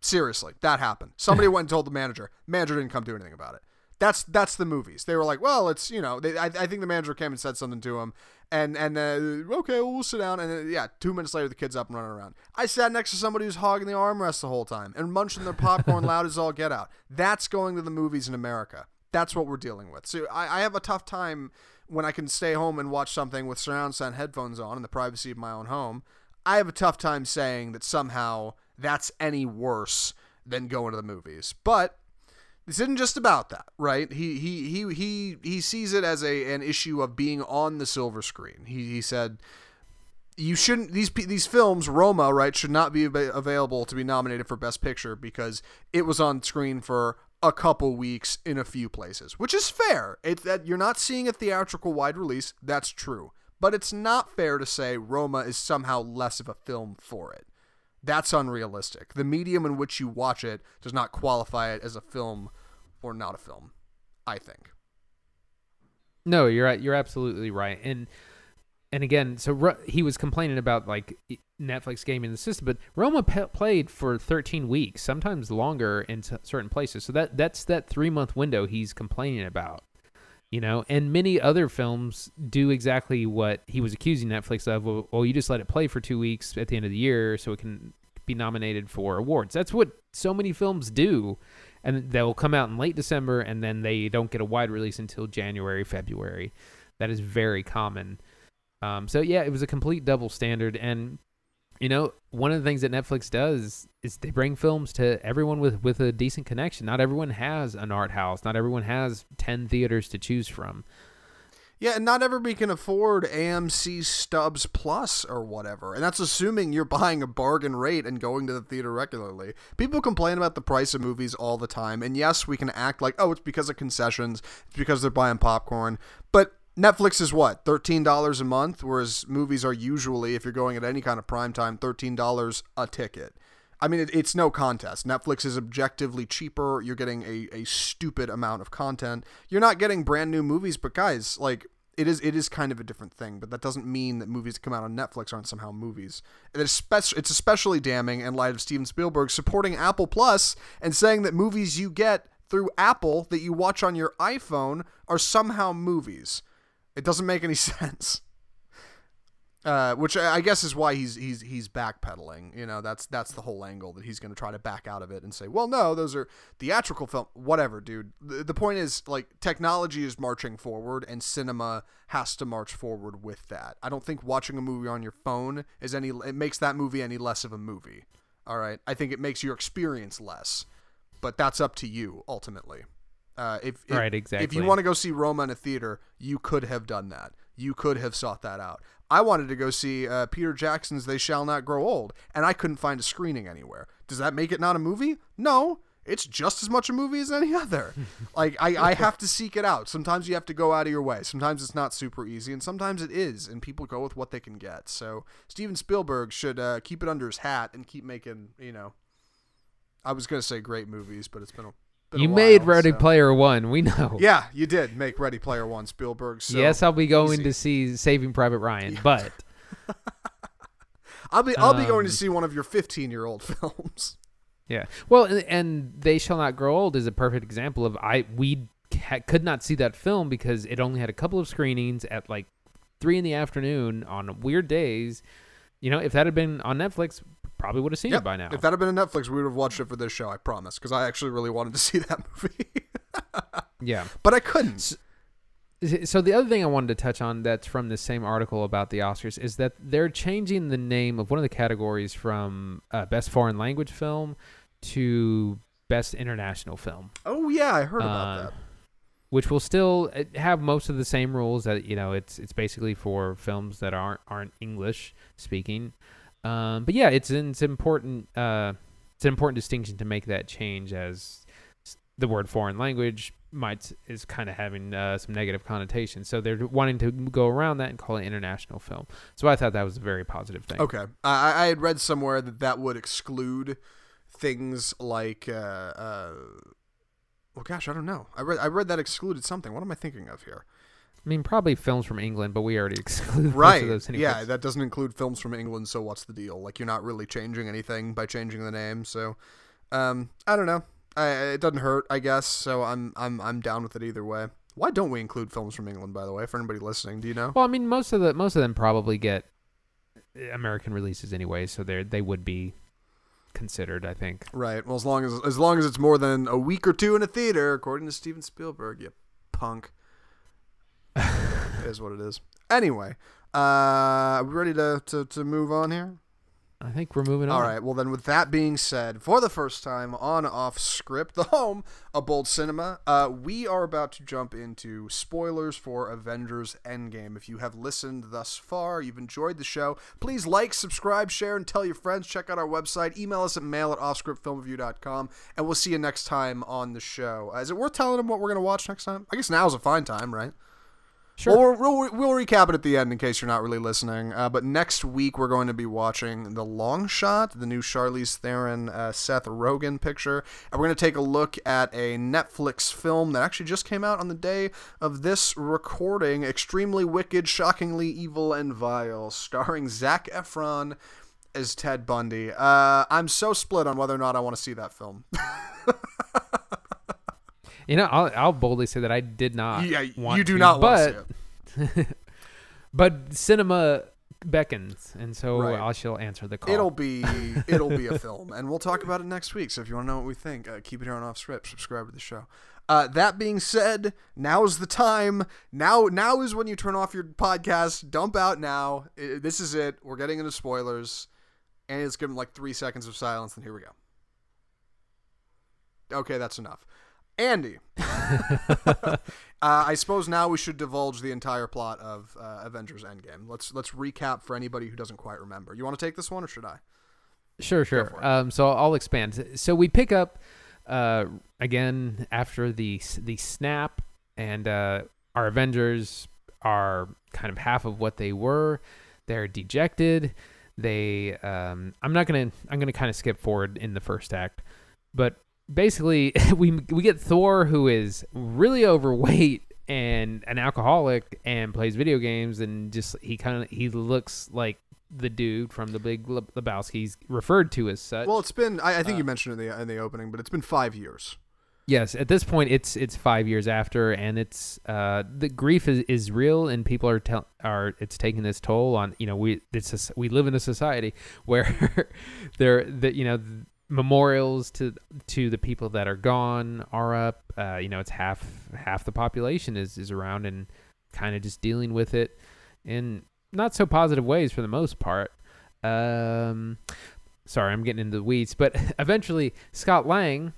Seriously, that happened. Somebody went and told the manager. Manager didn't come do anything about it. That's that's the movies. They were like, well, it's you know, they, I, I think the manager came and said something to him, and and uh, okay, well, we'll sit down, and then, yeah, two minutes later, the kid's up and running around. I sat next to somebody who's hogging the armrest the whole time and munching their popcorn loud as all get out. That's going to the movies in America. That's what we're dealing with. So I, I have a tough time when I can stay home and watch something with surround sound headphones on in the privacy of my own home. I have a tough time saying that somehow that's any worse than going to the movies. But this isn't just about that, right? He he he he he sees it as a an issue of being on the silver screen. He he said you shouldn't these these films Roma right should not be available to be nominated for best picture because it was on screen for a couple weeks in a few places, which is fair. It that you're not seeing a theatrical wide release, that's true. But it's not fair to say Roma is somehow less of a film for it. That's unrealistic. The medium in which you watch it does not qualify it as a film or not a film, I think. No, you're. You're absolutely right. And and again, so he was complaining about like Netflix gaming the system, but Roma pe- played for 13 weeks, sometimes longer in s- certain places. So that that's that three month window he's complaining about. You know, and many other films do exactly what he was accusing Netflix of. Well, well, you just let it play for two weeks at the end of the year so it can be nominated for awards. That's what so many films do. And they'll come out in late December and then they don't get a wide release until January, February. That is very common. Um, so, yeah, it was a complete double standard. And, you know, one of the things that Netflix does is they bring films to everyone with, with a decent connection. Not everyone has an art house, not everyone has 10 theaters to choose from. Yeah, and not everybody can afford AMC Stubs Plus or whatever. And that's assuming you're buying a bargain rate and going to the theater regularly. People complain about the price of movies all the time. And yes, we can act like, oh, it's because of concessions, it's because they're buying popcorn. But Netflix is what, $13 a month? Whereas movies are usually, if you're going at any kind of prime time, $13 a ticket. I mean, it, it's no contest. Netflix is objectively cheaper. You're getting a, a stupid amount of content. You're not getting brand new movies, but guys, like it is it is kind of a different thing. But that doesn't mean that movies that come out on Netflix aren't somehow movies. It's especially damning in light of Steven Spielberg supporting Apple Plus and saying that movies you get through Apple that you watch on your iPhone are somehow movies. It doesn't make any sense. Uh, which I guess is why he's he's he's backpedaling. You know, that's that's the whole angle that he's going to try to back out of it and say, well, no, those are theatrical film. Whatever, dude. The, the point is, like, technology is marching forward, and cinema has to march forward with that. I don't think watching a movie on your phone is any. It makes that movie any less of a movie. All right, I think it makes your experience less, but that's up to you ultimately. Uh, if, if Right, If you want to go see Roma in a theater, you could have done that. You could have sought that out. I wanted to go see uh, Peter Jackson's They Shall Not Grow Old, and I couldn't find a screening anywhere. Does that make it not a movie? No. It's just as much a movie as any other. like, I, I have to seek it out. Sometimes you have to go out of your way. Sometimes it's not super easy, and sometimes it is, and people go with what they can get. So, Steven Spielberg should uh, keep it under his hat and keep making, you know, I was going to say great movies, but it's been a been You made while, Ready so- Player One. We know. Yeah, you did make Ready Player One, Spielberg. So yes, I'll be going easy. to see Saving Private Ryan, but I'll be I'll be going to um, see one of your 15 year old films. yeah. Well, and, and They Shall Not Grow Old is a perfect example of I we ha- could not see that film because it only had a couple of screenings at like three in the afternoon on weird days. You know, if that had been on Netflix, probably would have seen Yep. it by now. If that had been a Netflix, we would have watched it for this show. I promise, because I actually really wanted to see that movie, yeah. but I couldn't. So the other thing I wanted to touch on that's from the same article about the Oscars is that they're changing the name of one of the categories from uh, best foreign language film to best international film, Oh yeah, I heard about Uh, that. which will still uh, have most of the same rules. That you know, it's it's basically for films that aren't aren't English speaking. Um, but yeah, it's it's important. Uh, it's an important distinction to make that change as the word foreign language might is kind of having uh, some negative connotations. So they're wanting to go around that and call it international film. So I thought that was a very positive thing. Okay, I, I had read somewhere that that would exclude things like, uh, uh, well, gosh, I don't know. I read I read that excluded something. What am I thinking of here? I mean, probably films from England, but we already excluded most Right. of those. Yeah, that doesn't include films from England. So what's the deal? Like you're not really changing anything by changing the name. So, um, I don't know. I, it doesn't hurt, I guess. So I'm I'm I'm down with it either way. Why don't we include films from England? By the way, for anybody listening, do you know? Well, I mean, most of the most of them probably get American releases anyway, so they they would be considered. I think. Right. Well, as long as as long as it's more than a week or two in a theater, according to Steven Spielberg, you punk. is what it is. Anyway, uh, are we ready to, to, to move on here? I think we're moving on. All right. Well, then, with that being said, for the first time on Off Script, the home of Bold Cinema, uh, we are about to jump into spoilers for Avengers Endgame. If you have listened thus far, you've enjoyed the show, please like, subscribe, share, and tell your friends. Check out our website. Email us at mail at offscriptfilmreview.com, and we'll see you next time on the show. Uh, is it worth telling them what we're going to watch next time? I guess now is a fine time, right? Sure. Well, we'll, we'll, recap it at the end in case you're not really listening. Uh, but next week we're going to be watching The Long Shot, the new Charlize Theron, uh, Seth Rogen picture, and we're going to take a look at a Netflix film that actually just came out on the day of this recording, extremely wicked, shockingly evil and vile, starring Zac Efron as Ted Bundy. Uh, I'm so split on whether or not I want to see that film. You know, I'll, I'll boldly say that I did not. yeah, want you do to, not but, want to see it. But cinema beckons, and so Right. I shall answer the call. It'll be it'll be a film, and we'll talk about it next week. So if you want to know what we think, uh, keep it here on Off Script. Subscribe to the show. Uh, that being said, now's the time. Now now is when you turn off your podcast. Dump out now. I- this is it. We're getting into spoilers, and it's given like three seconds of silence. And here we go. Okay, that's enough. Andy, uh, I suppose now we should divulge the entire plot of uh, Avengers Endgame. Let's let's recap for anybody who doesn't quite remember. You want to take this one, or should I? Sure, sure. Um, so I'll expand. So we pick up uh, again after the the snap, and uh, our Avengers are kind of half of what they were. They're dejected. They. Um, I'm not gonna. I'm gonna kind of skip forward in the first act, but basically we we get Thor who is really overweight and an alcoholic and plays video games and just he kind of he looks like the dude from the Big Leb- Lebowski's referred to as such. Well, it's been. I, I think Uh, you mentioned in the in the opening, but it's been five years. yes, at this point it's it's five years after, and it's uh the grief is, is real, and people are tell are it's taking this toll on you know we it's a, we live in a society where there that you know memorials to to the people that are gone are up. Uh, you know, it's half half the population is is around and kind of just dealing with it in not so positive ways for the most part. Um, sorry, I'm getting into the weeds, but eventually Scott Lang,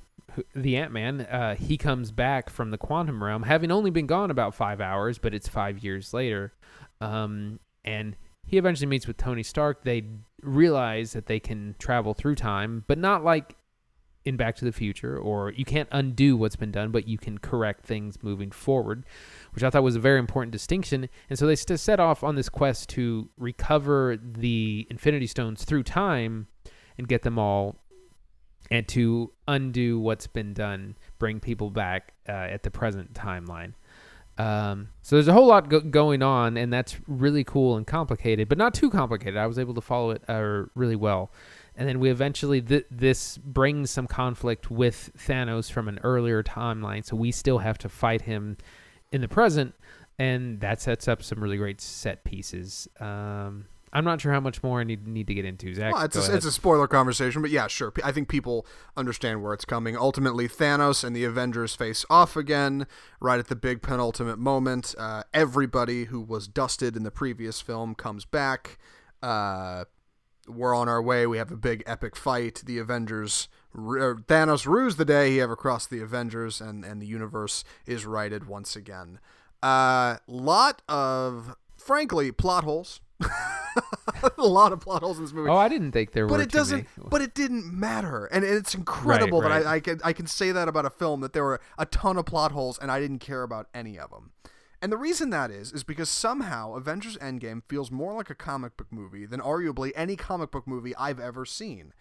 the Ant Man, uh, he comes back from the quantum realm, having only been gone about five hours, but it's five years later. Um, and he eventually meets with Tony Stark. They realize that they can travel through time, but not like in Back to the Future, or you can't undo what's been done, but you can correct things moving forward, which I thought was a very important distinction. And so they set off on this quest to recover the Infinity Stones through time and get them all, and to undo what's been done, bring people back uh, at the present timeline. Um, so there's a whole lot go- going on, and that's really cool and complicated, but not too complicated. I was able to follow it uh, really well. And then we eventually th- this brings some conflict with Thanos from an earlier timeline, so we still have to fight him in the present, and that sets up some really great set pieces. Um, I'm not sure how much more I need need to get into. Zach, Well, it's a, ahead. it's a spoiler conversation, but yeah, sure. I think people understand where it's coming. Ultimately, Thanos and the Avengers face off again right at the big penultimate moment. Uh, everybody who was dusted in the previous film comes back. Uh, we're on our way. We have a big epic fight. The Avengers, Thanos rues the day he ever crossed the Avengers, and and the universe is righted once again. Uh, lot of, frankly, plot holes. a lot of plot holes in this movie oh, I didn't think there were. but it doesn't many. but it didn't matter and it's incredible right. that I, I can i can say that about a film that there were a ton of plot holes and i didn't care about any of them and the reason that is is because somehow avengers endgame feels more like a comic book movie than arguably any comic book movie i've ever seen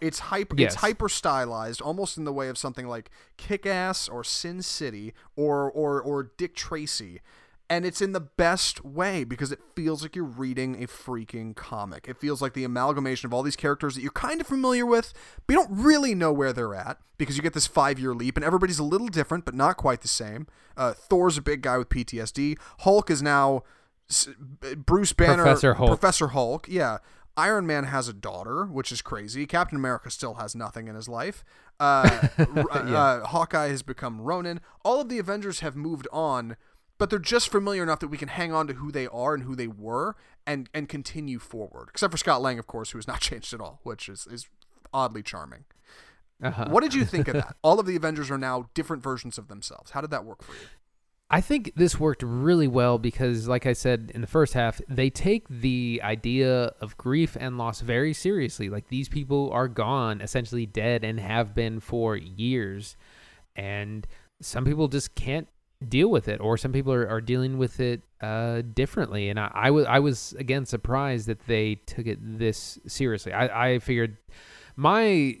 it's hyper Yes. it's hyper stylized almost in the way of something like kick-ass or sin city or or or dick tracy and it's in the best way because it feels like you're reading a freaking comic. It feels like the amalgamation of all these characters that you're kind of familiar with, but you don't really know where they're at because you get this five year leap and everybody's a little different, but not quite the same. Uh, Thor's a big guy with PTSD. Hulk is now s- Bruce Banner. Professor Hulk. Professor Hulk, yeah. Iron Man has a daughter, which is crazy. Captain America still has nothing in his life. Uh, r- uh, Hawkeye has become Ronin. All of the Avengers have moved on, but they're just familiar enough that we can hang on to who they are and who they were and and continue forward. Except for Scott Lang, of course, who has not changed at all, which is is oddly charming. Uh-huh. What did you think of that? All of the Avengers are now different versions of themselves. How did that work for you? I think this worked really well because, like I said in the first half, they take the idea of grief and loss very seriously. Like these people are gone, essentially dead, and have been for years. And some people just can't deal with it, or some people are, are dealing with it uh, differently. And I, I was I was again surprised that they took it this seriously. I, I figured my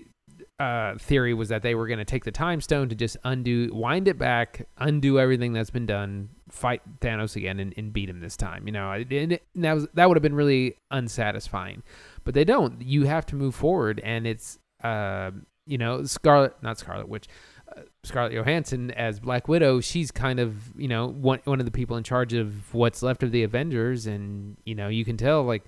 uh, theory was that they were going to take the time stone to just undo, wind it back, undo everything that's been done, fight Thanos again, and, and beat him this time. You know, and that was that would have been really unsatisfying, but they don't. You have to move forward, and it's uh, you know, Scarlet, not Scarlet Witch. Scarlett Johansson as Black Widow, she's kind of you know one one of the people in charge of what's left of the Avengers, and you know you can tell like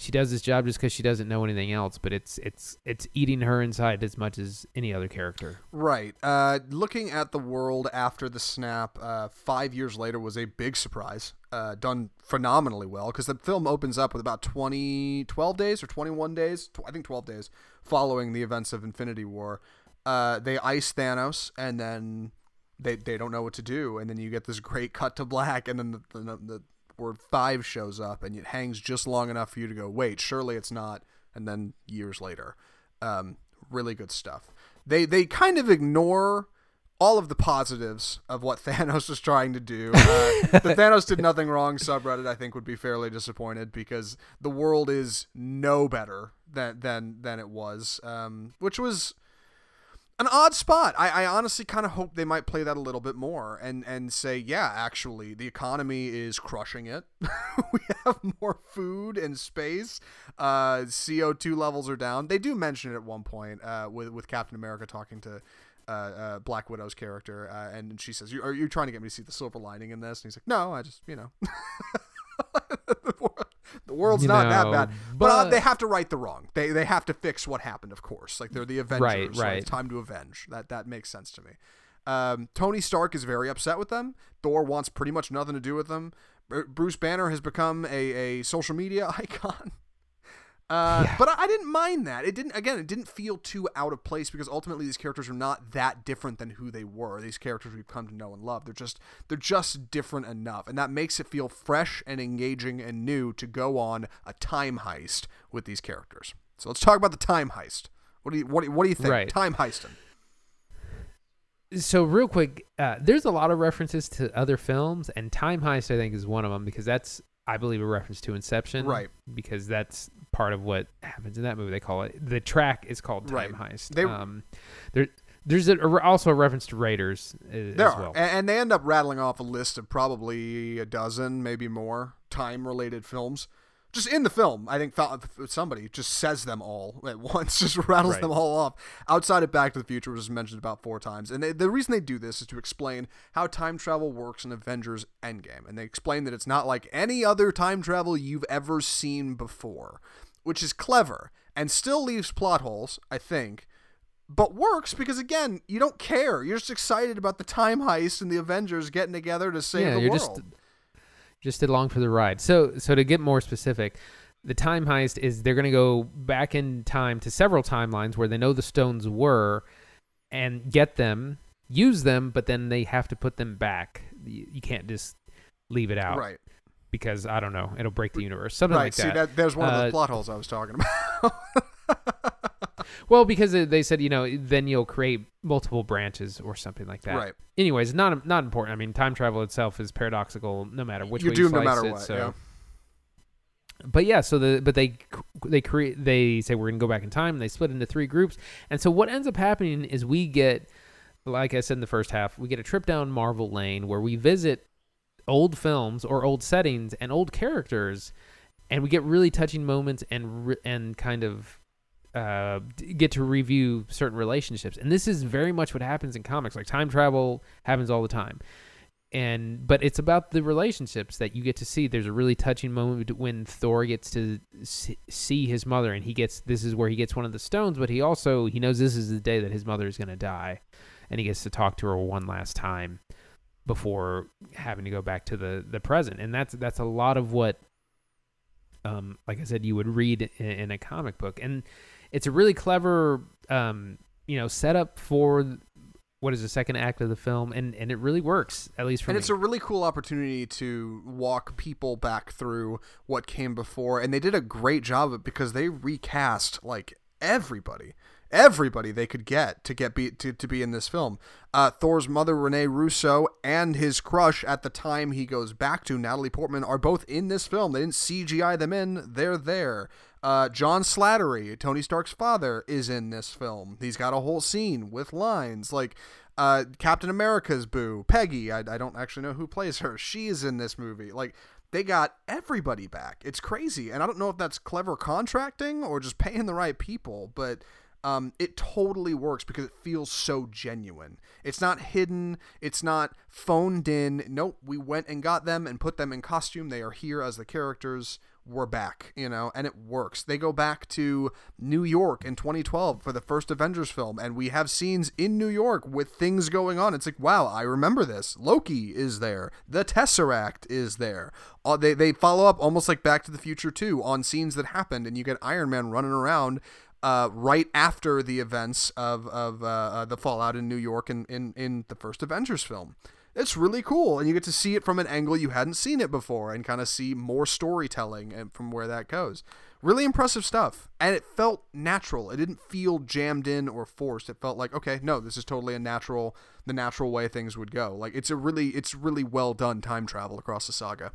she does this job just because she doesn't know anything else, but it's it's it's eating her inside as much as any other character. Right. Uh, looking at the world after the snap, uh, five years later was a big surprise. Uh, done phenomenally well because the film opens up with about 20, 12 days or 21 days, tw- I think 12 days following the events of Infinity War. Uh, they ice Thanos and then they, they don't know what to do. And then you get this great cut to black and then the, the, the word five shows up and it hangs just long enough for you to go, wait, surely it's not. And then years later, um, really good stuff. They they kind of ignore all of the positives of what Thanos was trying to do. Uh, the Thanos did nothing wrong subreddit, I think, would be fairly disappointed because the world is no better than than than it was, um, which was an odd spot. I, I honestly kind of hope they might play that a little bit more and and say, yeah, actually, the economy is crushing it. we have more food and space. Uh, CO two levels are down. They do mention it at one point uh, with with Captain America talking to. Uh, uh, Black Widow's character, uh, and she says, you, "Are you trying to get me to see the silver lining in this?" And he's like, "No, I just, you know, the world's You not that bad." But, uh, they have to right the wrong. They they have to fix what happened. Of course, like they're the Avengers. Right, right. It's time to avenge. That that makes sense to me. Um, Tony Stark is very upset with them. Thor wants pretty much nothing to do with them. Bruce Banner has become a, a social media icon. Uh, Yeah. But I, I didn't mind that. It didn't. Again, it didn't feel too out of place because ultimately these characters are not that different than who they were. These characters we've come to know and love. They're just they're just different enough, and that makes it feel fresh and engaging and new to go on a time heist with these characters. So let's talk about the time heist. What do you what what do you think? Right. Time heisting. So real quick, uh, there's a lot of references to other films, and Time Heist I think is one of them because that's I believe a reference to Inception, Right. Because that's part of what happens in that movie. They call it the track is called Time Right. Heist. They- um, there, there's a, also a reference to Raiders uh, There as are, well. And they end up rattling off a list of probably a dozen, maybe more, time-related films. Just in the film, I think somebody just says them all at once, just rattles Right. them all off. Outside of Back to the Future, which was mentioned about four times, and they, the reason they do this is to explain how time travel works in Avengers Endgame, and they explain that it's not like any other time travel you've ever seen before, which is clever and still leaves plot holes, I think, but works because again, you don't care. You're just excited about the time heist and the Avengers getting together to save yeah, the you're world. just just along for the ride. So so to get more specific, the time heist is they're going to go back in time to several timelines where they know the stones were and get them, use them, but then they have to put them back. You, you can't just leave it out right, because I don't know, it'll break the universe. Something right. like See, that. that there's one of Uh, the plot holes I was talking about. Well, because they- said, you know, then you'll create multiple branches or something like that. Right. Anyways, not not important. I mean, time travel itself is paradoxical no matter which You're way you doomed no matter it. what, so. yeah. But yeah, so the but they they create they say we're gonna go back in time. And they split into three groups, and so what ends up happening is we get, like I said in the first half, we get a trip down Marvel Lane where we visit old films or old settings and old characters, and we get really touching moments and and kind of uh, get to review certain relationships. And this is very much what happens in comics. Like time travel happens all the time. And but it's about the relationships that you get to see. There's a really touching moment when Thor gets to see, his mother, and he gets this is where he gets one of the stones. But he also he knows this is the day that his mother is going to die, and he gets to talk to her one last time before having to go back to the the present. And that's that's a lot of what um, like I said, you would read in, in a comic book, and it's a really clever, um, you know, setup for what is the second act of the film, and and it really works at least for me. and me. it's a really cool opportunity to walk people back through what came before and they did a great job of it because they recast like everybody everybody they could get to get be to, to be in this film. Uh, Thor's mother Rene Russo and his crush at the time he goes back to Natalie Portman are both in this film. They didn't CGI them in; they're there. Uh, John Slattery, Tony Stark's father, is in this film. He's got a whole scene with lines like uh, Captain America's boo, Peggy. I, I don't actually know who plays her. She's in this movie. Like they got everybody back. It's crazy, and I don't know if that's clever contracting or just paying the right people, but um, it totally works because it feels so genuine. It's not hidden. It's not phoned in. Nope, we went and got them and put them in costume. They are here as the characters we're back, you know, and it works. They go back to New York in 2012 for the first Avengers film, and we have scenes in New York with things going on. It's like, wow, I remember this. Loki is there. The Tesseract is there. Uh, they, they follow up almost like Back to the Future 2 on scenes that happened, and you get Iron Man running around uh, right after the events of, of uh, uh, the fallout in New York in, in, in the first Avengers film it's really cool. And you get to see it from an angle you hadn't seen it before and kind of see more storytelling and from where that goes. Really impressive stuff. And it felt natural. It didn't feel jammed in or forced. It felt like okay no this is totally a natural the natural way things would go. Like it's a really it's really well done time travel across the saga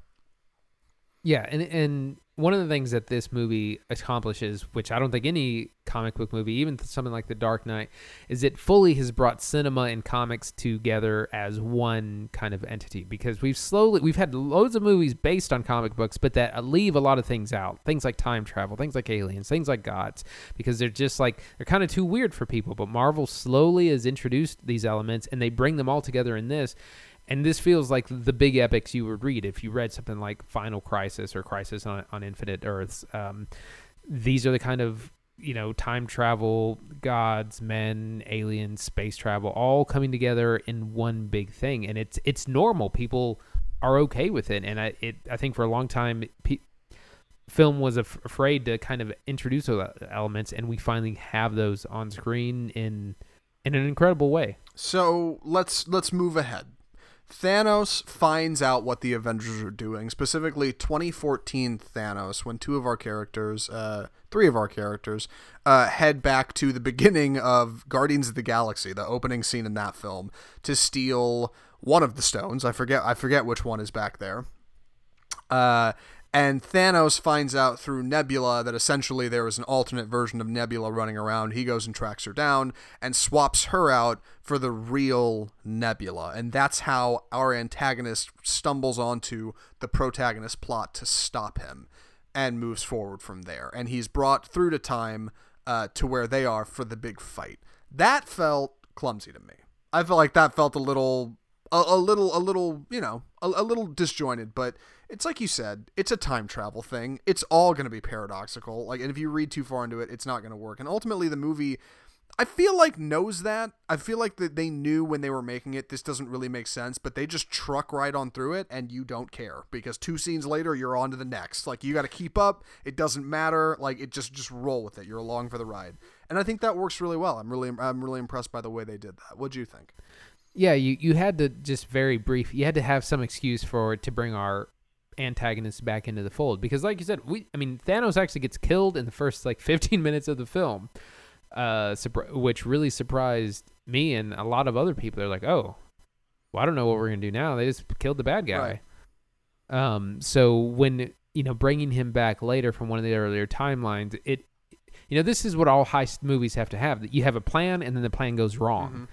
yeah and and one of the things that this movie accomplishes, which I don't think any comic book movie, even something like The Dark Knight, is it fully has brought cinema and comics together as one kind of entity. Because we've slowly we've had loads of movies based on comic books, but that uh, leave a lot of things out. Things like time travel, things like aliens, things like gods, because they're just like they're kind of too weird for people. But Marvel slowly has introduced these elements, and they bring them all together in this and this feels like the big epics you would read if you read something like Final Crisis or Crisis on, on Infinite Earths. Um, these are the kind of you know time travel, gods, men, aliens, space travel, all coming together in one big thing, and it's it's normal. People are okay with it, and I it I think for a long time. Pe- film was af- afraid to kind of introduce those elements and we finally have those on screen in in an incredible way so let's let's move ahead Thanos finds out what the Avengers are doing, specifically 2014 Thanos, when two of our characters, uh, three of our characters, uh, head back to the beginning of Guardians of the Galaxy, the opening scene in that film, to steal one of the stones. I forget, I forget which one is back there. Uh, and Thanos finds out through Nebula that essentially there is an alternate version of Nebula running around. He goes and tracks her down and swaps her out for the real Nebula. And that's how our antagonist stumbles onto the protagonist plot to stop him and moves forward from there. And he's brought through to time uh, to where they are for the big fight. That felt clumsy to me. I felt like that felt a little, a, a little, a little, you know, a, a little disjointed, but it's like you said, it's a time travel thing. It's all going to be paradoxical. Like, and if you read too far into it, it's not going to work. And ultimately, the movie, I feel like knows that. I feel like that they knew when they were making it, this doesn't really make sense, but they just truck right on through it, and you don't care because two scenes later, you're on to the next. Like, you got to keep up. It doesn't matter. Like, it just just roll with it. You're along for the ride, and I think that works really well. I'm really I'm really impressed by the way they did that. What do you think? Yeah, you, you had to just very brief. You had to have some excuse for to bring our antagonists back into the fold. Because like you said we i mean thanos actually gets killed in the first like 15 minutes of the film uh which really surprised me and a lot of other people. They're like oh well i don't know what we're gonna do now. They just killed the bad guy. Right. um so when you know bringing him back later from one of the earlier timelines it you know this is what all heist movies have to have. That you have a plan and then the plan goes wrong. Mm-hmm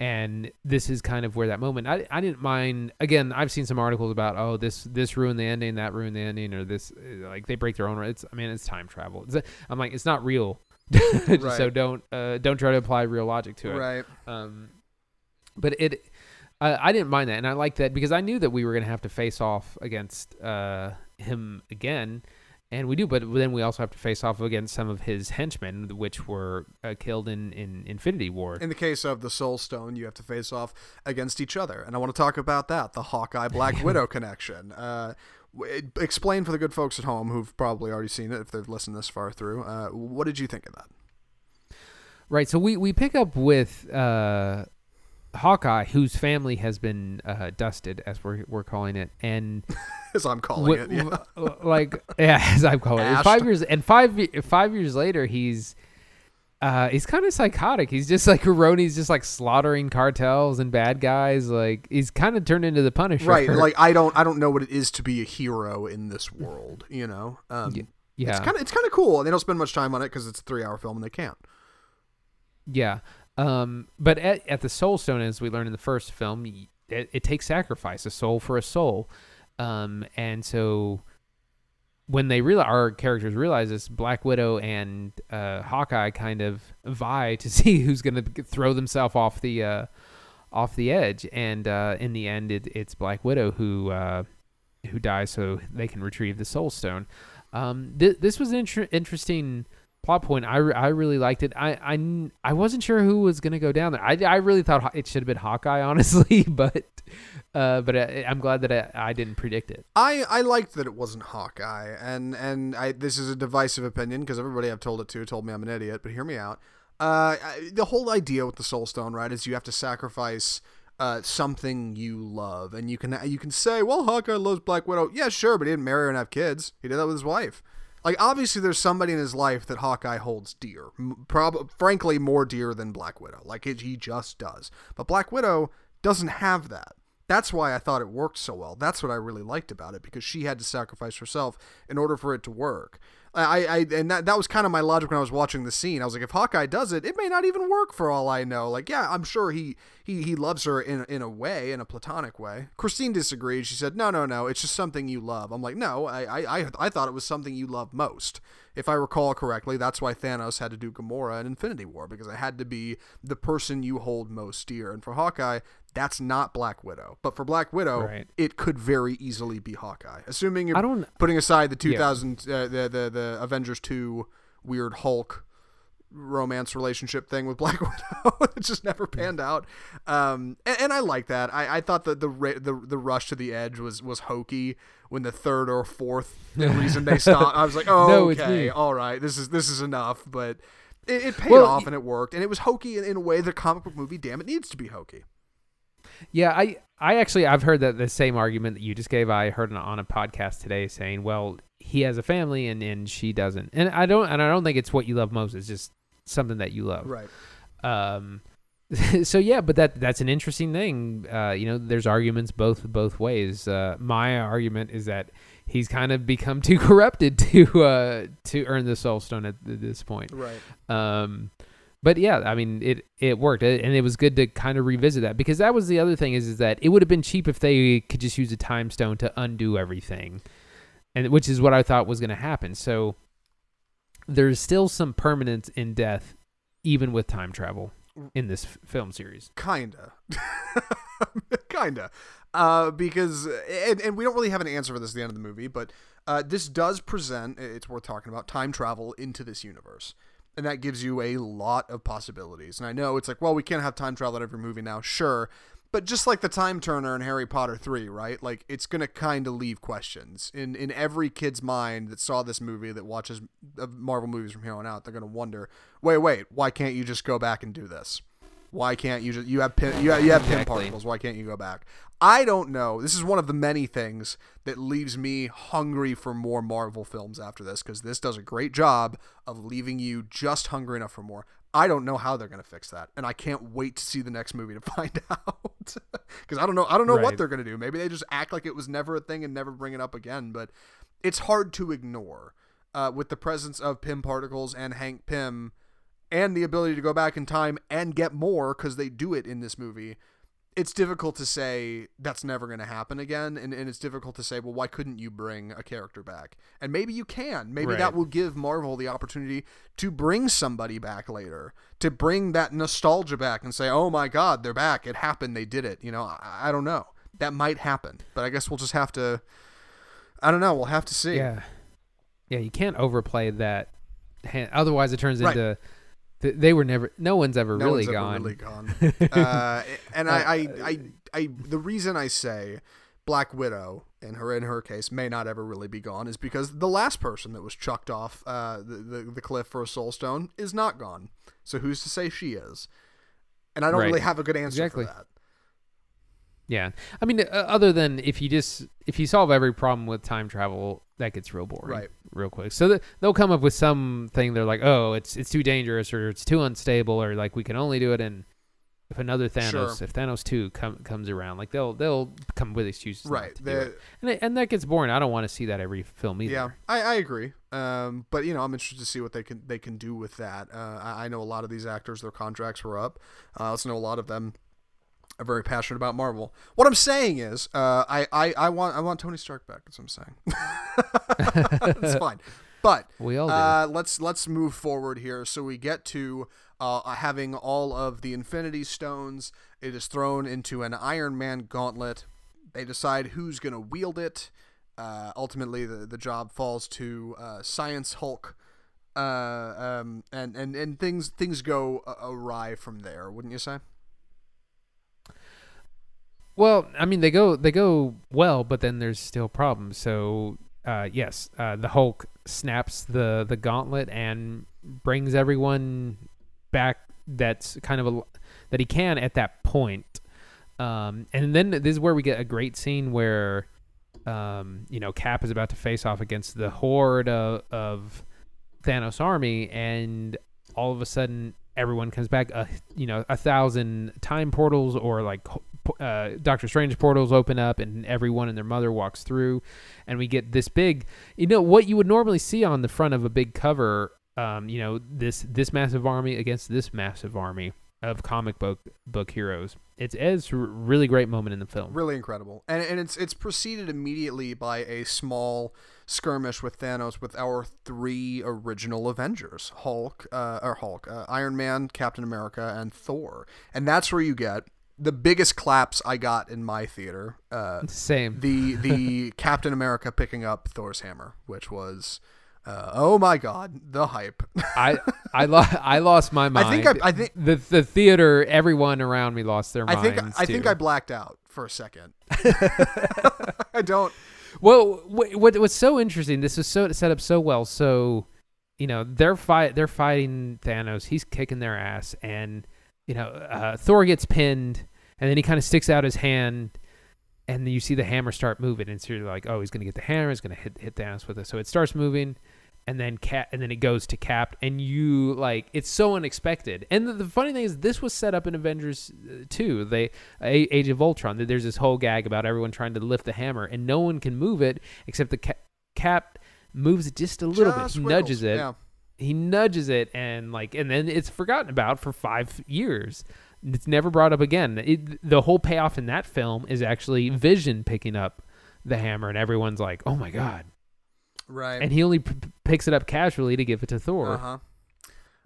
and this is kind of where that moment I, I didn't mind again i've seen some articles about oh this this ruined the ending that ruined the ending or this like they break their own it's i mean it's time travel. It's, i'm like it's not real. Right. so don't uh, don't try to apply real logic to it. Right. Um but it I, I didn't mind that and i like that because i knew that we were going to have to face off against uh him again and we do, but then we also have to face off against some of his henchmen, which were uh, killed in, in Infinity War. In the case of the Soul Stone, you have to face off against each other. And I want to talk about that the Hawkeye Black Widow connection. Uh, explain for the good folks at home who've probably already seen it if they've listened this far through. Uh, what did you think of that? Right. So we, we pick up with uh, Hawkeye, whose family has been uh, dusted, as we're, we're calling it. And. as I'm calling it. Yeah. like yeah, as I'm calling it. Five years and five five years later, he's Uh, he's kind of psychotic. He's just like Roni's just like slaughtering cartels and bad guys. Like he's kind of turned into the Punisher. Right. Like I don't I don't know what it is to be a hero in this world. You know. Um, Yeah. yeah, It's kind of it's kind of cool, and they don't spend much time on it because it's a three hour film, and they can't. yeah. Um, but at, at the Soul Stone, as we learned in the first film, it, it takes sacrifice, a soul for a soul. Um, and so when they realize our characters realize this, Black Widow and uh, Hawkeye kind of vie to see who's going to throw themselves off the uh, off the edge, and uh, in the end, it, it's Black Widow who uh, who dies so they can retrieve the Soul Stone. Um, th- this was an inter- interesting plot point. I, re- I really liked it. I, I, I wasn't sure who was going to go down there. I, I really thought it should have been Hawkeye, honestly, but uh, but I, I'm glad that I, I didn't predict it. I, I liked that it wasn't Hawkeye, and and I this is a divisive opinion because everybody I've told it to told me I'm an idiot. But hear me out. Uh, I- the whole idea with the Soul Stone, right, is you have to sacrifice uh, something you love, and you can you can say, well, Hawkeye loves Black Widow. Yeah, sure, but he didn't marry her and have kids. He did that with his wife. Like obviously, there's somebody in his life that Hawkeye holds dear, M- prob- frankly more dear than Black Widow. Like it, he just does. But Black Widow doesn't have that. That's why I thought it worked so well. That's what I really liked about it because she had to sacrifice herself in order for it to work. I, I and that, that was kind of my logic when I was watching the scene. I was like, if Hawkeye does it, it may not even work for all I know. Like, yeah, I'm sure he he, he loves her in in a way, in a platonic way. Christine disagreed. She said, no, no, no, it's just something you love. I'm like, no, I I I, thought it was something you love most. If I recall correctly, that's why Thanos had to do Gamora in Infinity War because it had to be the person you hold most dear. And for Hawkeye, that's not Black Widow. But for Black Widow, Right. it could very easily be Hawkeye. Assuming you're I don't- putting aside the 2000 uh, the, the the Avengers 2 weird Hulk romance relationship thing with Black Widow. it just never panned out. Um, and, and I like that. I, I thought that the, the the rush to the edge was was hokey when the third or fourth reason they stopped. I was like, oh, No, okay, all right, this is this is enough. But it, it paid Well, off and it worked, and it was hokey in, in a way that comic book movie, damn it, needs to be hokey. Yeah, I I actually I've heard that the same argument that you just gave. I heard on a- podcast today saying, well, he has a family and and she doesn't, and I don't and I don't think it's what you love most. It's just something that you love. Right. Um, so yeah, but that that's an interesting thing. Uh, you know, there's arguments both both ways. Uh, my argument is that he's kind of become too corrupted to uh to earn the soul stone at this point. Right. Um, but yeah, I mean, it it worked, and it was good to kind of revisit that because that was the other thing is is that it would have been cheap if they could just use a time stone to undo everything, and which is what I thought was going to happen. So there's still some permanence in death, even with time travel in this f- film series. Kinda. Kinda. Uh, because, and, and we don't really have an answer for this at the end of the movie, but uh, this does present, it's worth talking about, time travel into this universe. And that gives you a lot of possibilities. And I know it's like, well, we can't have time travel in every movie now, sure. But just like the time turner in Harry Potter 3, right? Like, it's going to kind of leave questions. In, in every kid's mind that saw this movie, that watches uh, Marvel movies from here on out, they're going to wonder, wait, wait, why can't you just go back and do this? Why can't you just you have Pym you have, you have Pym Exactly. particles? Why can't you go back? I don't know. This is one of the many things that leaves me hungry for more Marvel films after this because this does a great job of leaving you just hungry enough for more. I don't know how they're going to fix that, and I can't wait to see the next movie to find out because I don't know. I don't know what they're going to do. Maybe they just act like it was never a thing and never bring it up again. But it's hard to ignore uh, with the presence of Pym particles and Hank Pym and the ability to go back in time and get more because they do it in this movie it's difficult to say that's never going to happen again and, and it's difficult to say well why couldn't you bring a character back? And maybe you can. Maybe that will give marvel the opportunity to bring somebody back later to bring that nostalgia back and say oh my god they're back. It happened. They did it. You know i, I don't know. That might happen but i guess we'll just have to i don't know. We'll have to see. Yeah, yeah, you can't overplay that. hand- Otherwise, it turns Right. into th- they were never. No one's ever no really one's gone. ever really gone. uh, and I, I, I, I, the reason I say Black Widow in her in her case may not ever really be gone is because the last person that was chucked off uh, the, the the cliff for a soul stone is not gone. So who's to say she is? And I don't Right. really have a good answer Exactly. for that. Yeah, I mean, uh, other than if you just if you solve every problem with time travel, that gets real boring Right. real quick. So th- they'll come up with something. They're like, oh, it's it's too dangerous or it's too unstable or like we can only do it in if another Thanos, Sure. if Thanos two come, comes around, like they'll they'll come with excuses, Right. The-. And, it- and that gets boring. I don't want to see that every film either. Yeah, I, I agree. Um, but you know, I'm interested to see what they can they can do with that. Uh, I, I know a lot of these actors; their contracts were up. Uh, I also know a lot of them are very passionate about Marvel. What I'm saying is, uh, I, I I want I want Tony Stark back. That's what I'm saying. it's fine. But We all do. uh, let's let's move forward here. So we get to uh, having all of the Infinity Stones. It is thrown into an Iron Man gauntlet. They decide who's going to wield it. Uh, ultimately, the the job falls to uh, Science Hulk. Uh, um, and, and, and things things go awry from there, wouldn't you say? Well, I mean, they go they go well, but then there's still problems. So, uh, yes, uh, the Hulk snaps the the gauntlet and brings everyone back. That's kind of a that he can at that point. Um, and then this is where we get a great scene where, um, you know, Cap is about to face off against the horde of, of Thanos' army, and all of a sudden everyone comes back. Uh, you know, a thousand time portals or like uh, Doctor Strange portals open up, and everyone and their mother walks through, and we get this big. You know what you would normally see on the front of a big cover. Um, you know this this massive army against this massive army of comic book book heroes. It's it's a really great moment in the film. Really incredible, and and it's it's preceded immediately by a small skirmish with Thanos with our three original Avengers: Hulk, uh, or Hulk, uh, Iron Man, Captain America, and Thor, and that's where you get the biggest claps I got in my theater. Uh, Same. the the Captain America picking up Thor's hammer, which was. Uh, oh my God, the hype! I I, lo- I lost my mind. I think I- I think- the the theater, everyone around me lost their I think I think too. I blacked out for a second. I don't. Well, wh- what what's so interesting? This is so set up so well. So, you know, they're fight they're fighting Thanos. He's kicking their ass, and you know, uh, Thor gets pinned, and then he kind of sticks out his hand, and then you see the hammer start moving, and so you're like, oh, he's gonna get the hammer. He's gonna hit hit Thanos with it. So it starts moving. And then Cap, and then it goes to Cap, and you like it's so unexpected. And the, the funny thing is, this was set up in Avengers uh, 2, they A- Age of Ultron. that There's this whole gag about everyone trying to lift the hammer, and no one can move it except the ca- Cap moves it just a little Just bit. He nudges it. Yeah. He nudges it, and like, and then it's forgotten about for five years. It's never brought up again. It, the whole payoff in that film is actually Vision picking up the hammer, and everyone's like, "Oh my god!" Right. And he only p- picks it up casually to give it to Thor. Uh huh.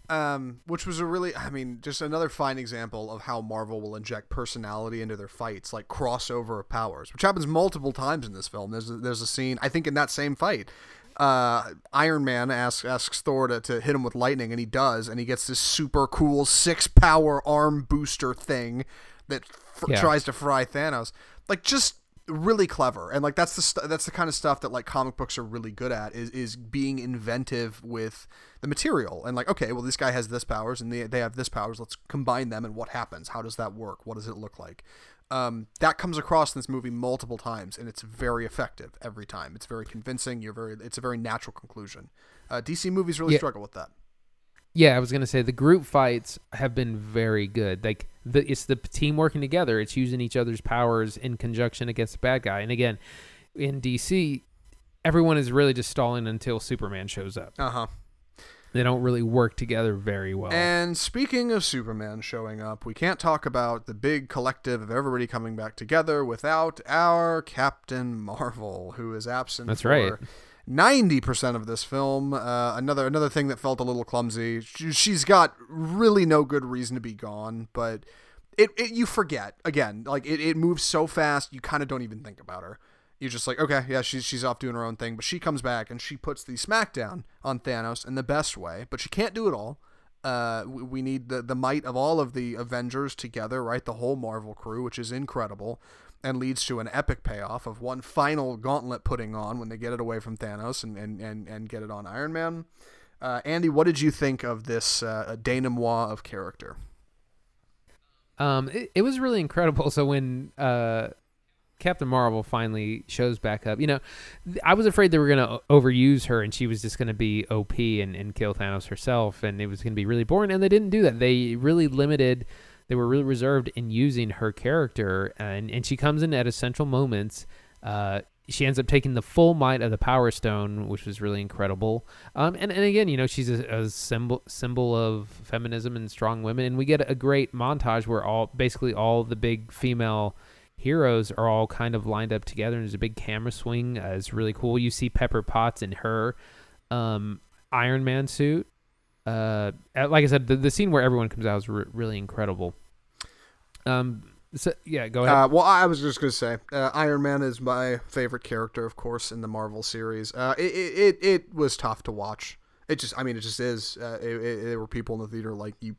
Um, which was a really, I mean, just another fine example of how Marvel will inject personality into their fights, like crossover of powers, which happens multiple times in this film. There's a, there's a scene, I think, in that same fight. Uh, Iron Man asks asks Thor to, to hit him with lightning, and he does, and he gets this super cool six power arm booster thing that fr- Yeah. tries to fry Thanos. Like just really clever, and like that's the st- that's the kind of stuff that like comic books are really good at is is being inventive with the material and like okay, well this guy has this powers and they they have this powers. Let's combine them, and what happens? How does that work? What does it look like? Um, that comes across in this movie multiple times, and it's very effective every time. It's very convincing. You're very. It's a very natural conclusion. Uh, DC movies really Yeah. struggle with that. Yeah, I was gonna say the group fights have been very good. Like the it's the team working together. It's using each other's powers in conjunction against the bad guy. And again, in DC, everyone is really just stalling until Superman shows up. Uh huh. They don't really work together very well. And speaking of Superman showing up, we can't talk about the big collective of everybody coming back together without our Captain Marvel, who is absent. That's for right. Ninety percent of this film. Uh, another another thing that felt a little clumsy. She, she's got really no good reason to be gone, but it, it you forget again. Like it, it moves so fast, you kind of don't even think about her. You're just like, okay, yeah, she's she's off doing her own thing, but she comes back and she puts the smackdown on Thanos in the best way, but she can't do it all. Uh, we, we need the the might of all of the Avengers together, right? The whole Marvel crew, which is incredible, and leads to an epic payoff of one final gauntlet putting on when they get it away from Thanos and and and, and get it on Iron Man. Uh, Andy, what did you think of this uh, denouement of character? Um, it, it was really incredible. So when uh, Captain Marvel finally shows back up. You know, I was afraid they were going to overuse her and she was just going to be OP and, and kill Thanos herself and it was going to be really boring. And they didn't do that. They really limited, they were really reserved in using her character. And, and she comes in at essential moments. Uh, she ends up taking the full might of the Power Stone, which was really incredible. Um, and, and again, you know, she's a, a symbol symbol of feminism and strong women. And we get a great montage where all basically all the big female heroes are all kind of lined up together. And there's a big camera swing. Uh, it's really cool. You see Pepper Potts in her um, Iron Man suit. Uh, like I said, the, the scene where everyone comes out is re- really incredible. Um, so yeah, go ahead. Uh, well, I was just gonna say, uh, Iron Man is my favorite character, of course, in the Marvel series. Uh, it, it, it was tough to watch. It just, I mean, it just is. Uh, it, it, there were people in the theater like you.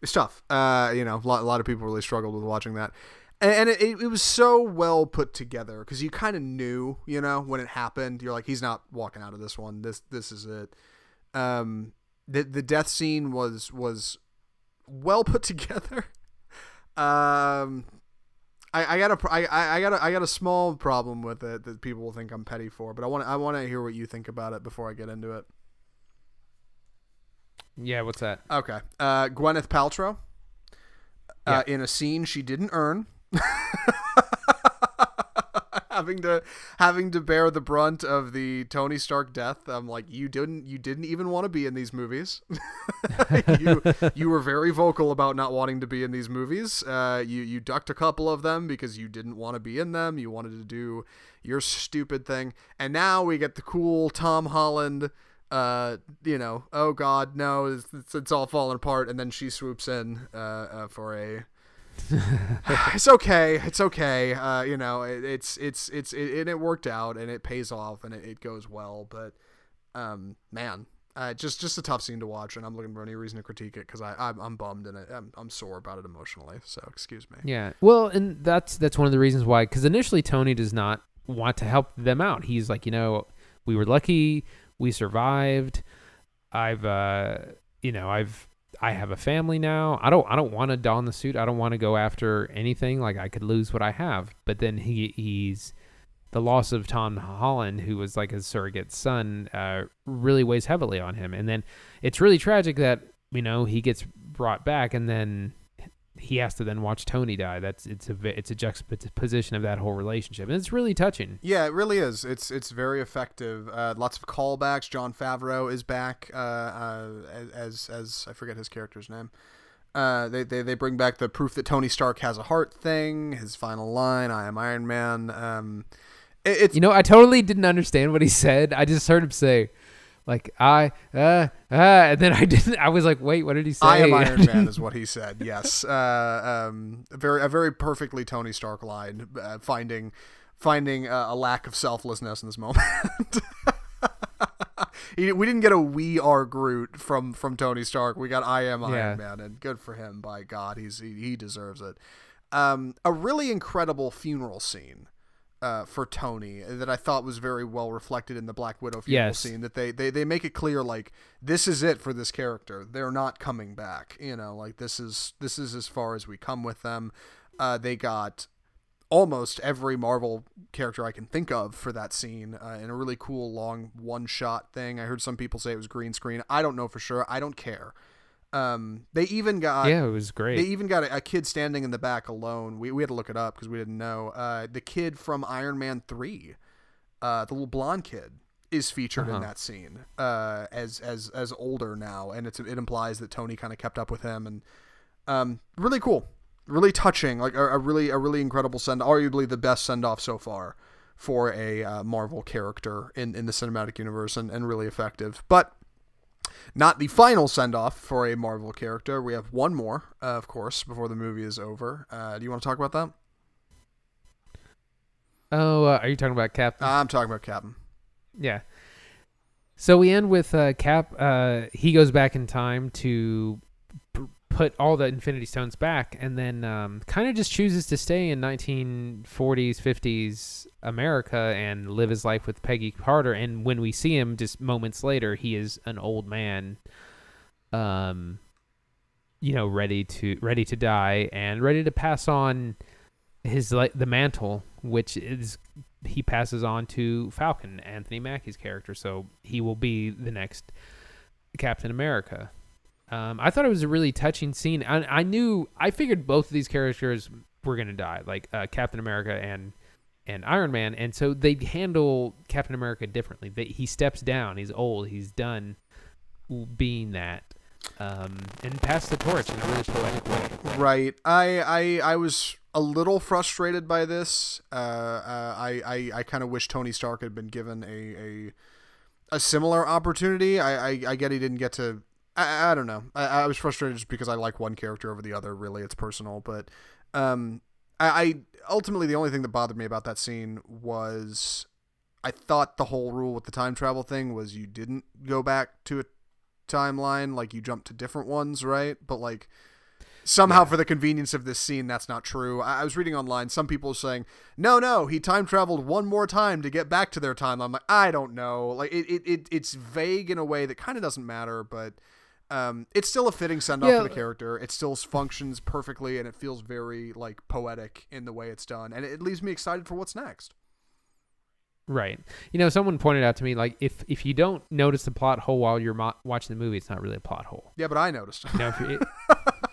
It's tough. Uh, you know, a lot, a lot of people really struggled with watching that, and, it, it was so well put together because you kind of knew, you know, when it happened. You're like, he's not walking out of this one. This this is it. Um, the the death scene was was well put together. Um, I, I got a I, I got a, I got a small problem with it that people will think I'm petty for, but I want I want to hear what you think about it before I get into it. yeah, what's that? Okay, uh, Gwyneth Paltrow, uh, in a scene she didn't earn, having to having to bear the brunt of the Tony Stark death. I'm like, you didn't you didn't even want to be in these movies. you you were very vocal about not wanting to be in these movies. Uh, you you ducked a couple of them because you didn't want to be in them. You wanted to do your stupid thing, and now we get the cool Tom Holland. Uh, you know, oh God, no, it's, it's, it's all falling apart, and then she swoops in uh, uh for a it's okay. It's okay. Uh, you know, it, it's it's it's it, and it worked out and it pays off and it, it goes well. But um, man, uh, just just a tough scene to watch, and I'm looking for any reason to critique it because I I'm, I'm bummed and I'm I'm sore about it emotionally. So excuse me. Yeah. Well, and that's that's one of the reasons why. Because initially Tony does not want to help them out. He's like, you know, we were lucky, we survived. I've uh, you know, I've I have a family now. I don't I don't want to don the suit. I don't want to go after anything. Like I could lose what I have. But then he he's the loss of Tom Holland, who was like his surrogate son, uh, really weighs heavily on him. And then it's really tragic that you know he gets brought back, and then he has to then watch Tony die. That's it's a it's a juxtaposition of that whole relationship, and it's really touching. Yeah, it really is. It's it's very effective. Uh, lots of callbacks. Jon Favreau is back uh, uh, as as I forget his character's name. Uh, they, they they bring back the proof that Tony Stark has a heart thing. His final line, "I am Iron Man." Um, it, it's you know I totally didn't understand what he said. I just heard him say like I uh uh and then I didn't I was like wait what did he say? I am Iron Man is what he said yes. Uh um a very a very perfectly Tony Stark line uh, finding finding uh, a lack of selflessness in this moment. He, we didn't get a we are Groot from from Tony Stark. We got I am Iron Yeah. Man and good for him by God he's he, he deserves it. Um a really incredible funeral scene uh, for Tony that I thought was very well reflected in the Black Widow funeral Yes. scene. That they, they they make it clear like this is it for this character. They're not coming back. You know, like this is this is as far as we come with them. Uh, they got almost every Marvel character I can think of for that scene uh, in a really cool long one shot thing. I heard some people say it was green screen. I don't know for sure. I don't care. Um, they even got yeah it was great they even got a, a kid standing in the back alone. We, we had to look it up because we didn't know. Uh, the kid from Iron Man 3, uh, the little blonde kid, is featured in Uh-huh. that scene uh, as as as older now, and it's, it implies that Tony kind of kept up with him, and um, really cool, really touching, like a, a really a really incredible send, arguably the best send off so far for a uh, Marvel character in in the cinematic universe, and, and really effective, but not the final send off for a Marvel character. We have one more, uh, of course, before the movie is over. Uh, do you want to talk about that? oh uh, are you talking about Cap I'm talking about Captain. Yeah. So we end with uh, Cap. Uh, he goes back in time to put all the Infinity Stones back, and then um, kind of just chooses to stay in 1940s, 50s America and live his life with Peggy Carter. And when we see him, just moments later, he is an old man. Um, you know, ready to ready to die and ready to pass on his like the mantle, which is he passes on to Falcon, Anthony Mackie's character. So he will be the next Captain America. Um, I thought it was a really touching scene. I, I knew, I figured both of these characters were gonna die, like uh, Captain America and and Iron Man, and so they handle Captain America differently. They, he steps down. He's old. He's done being that, um, and pass the torch in a really poetic way. Right. I I I was a little frustrated by this. Uh, uh, I I, I kind of wish Tony Stark had been given a a, a similar opportunity. I, I, I get he didn't get to. I, I don't know. I, I was frustrated just because I like one character over the other. Really, it's personal, but um, I, I ultimately the only thing that bothered me about that scene was I thought the whole rule with the time travel thing was you didn't go back to a timeline, like you jumped to different ones, right? But like somehow Yeah. for the convenience of this scene, that's not true. I, I was reading online, some people are saying, no, no, he time traveled one more time to get back to their timeline. I'm like, I don't know. Like it, it, it it's vague in a way that kind of doesn't matter, but um, it's still a fitting send off Yeah. for the character. It still functions perfectly, and it feels very like poetic in the way it's done, and it leaves me excited for what's next. Right. You know, someone pointed out to me like if if you don't notice the plot hole while you're mo- watching the movie, it's not really a plot hole. Yeah, but I noticed. You know, if you,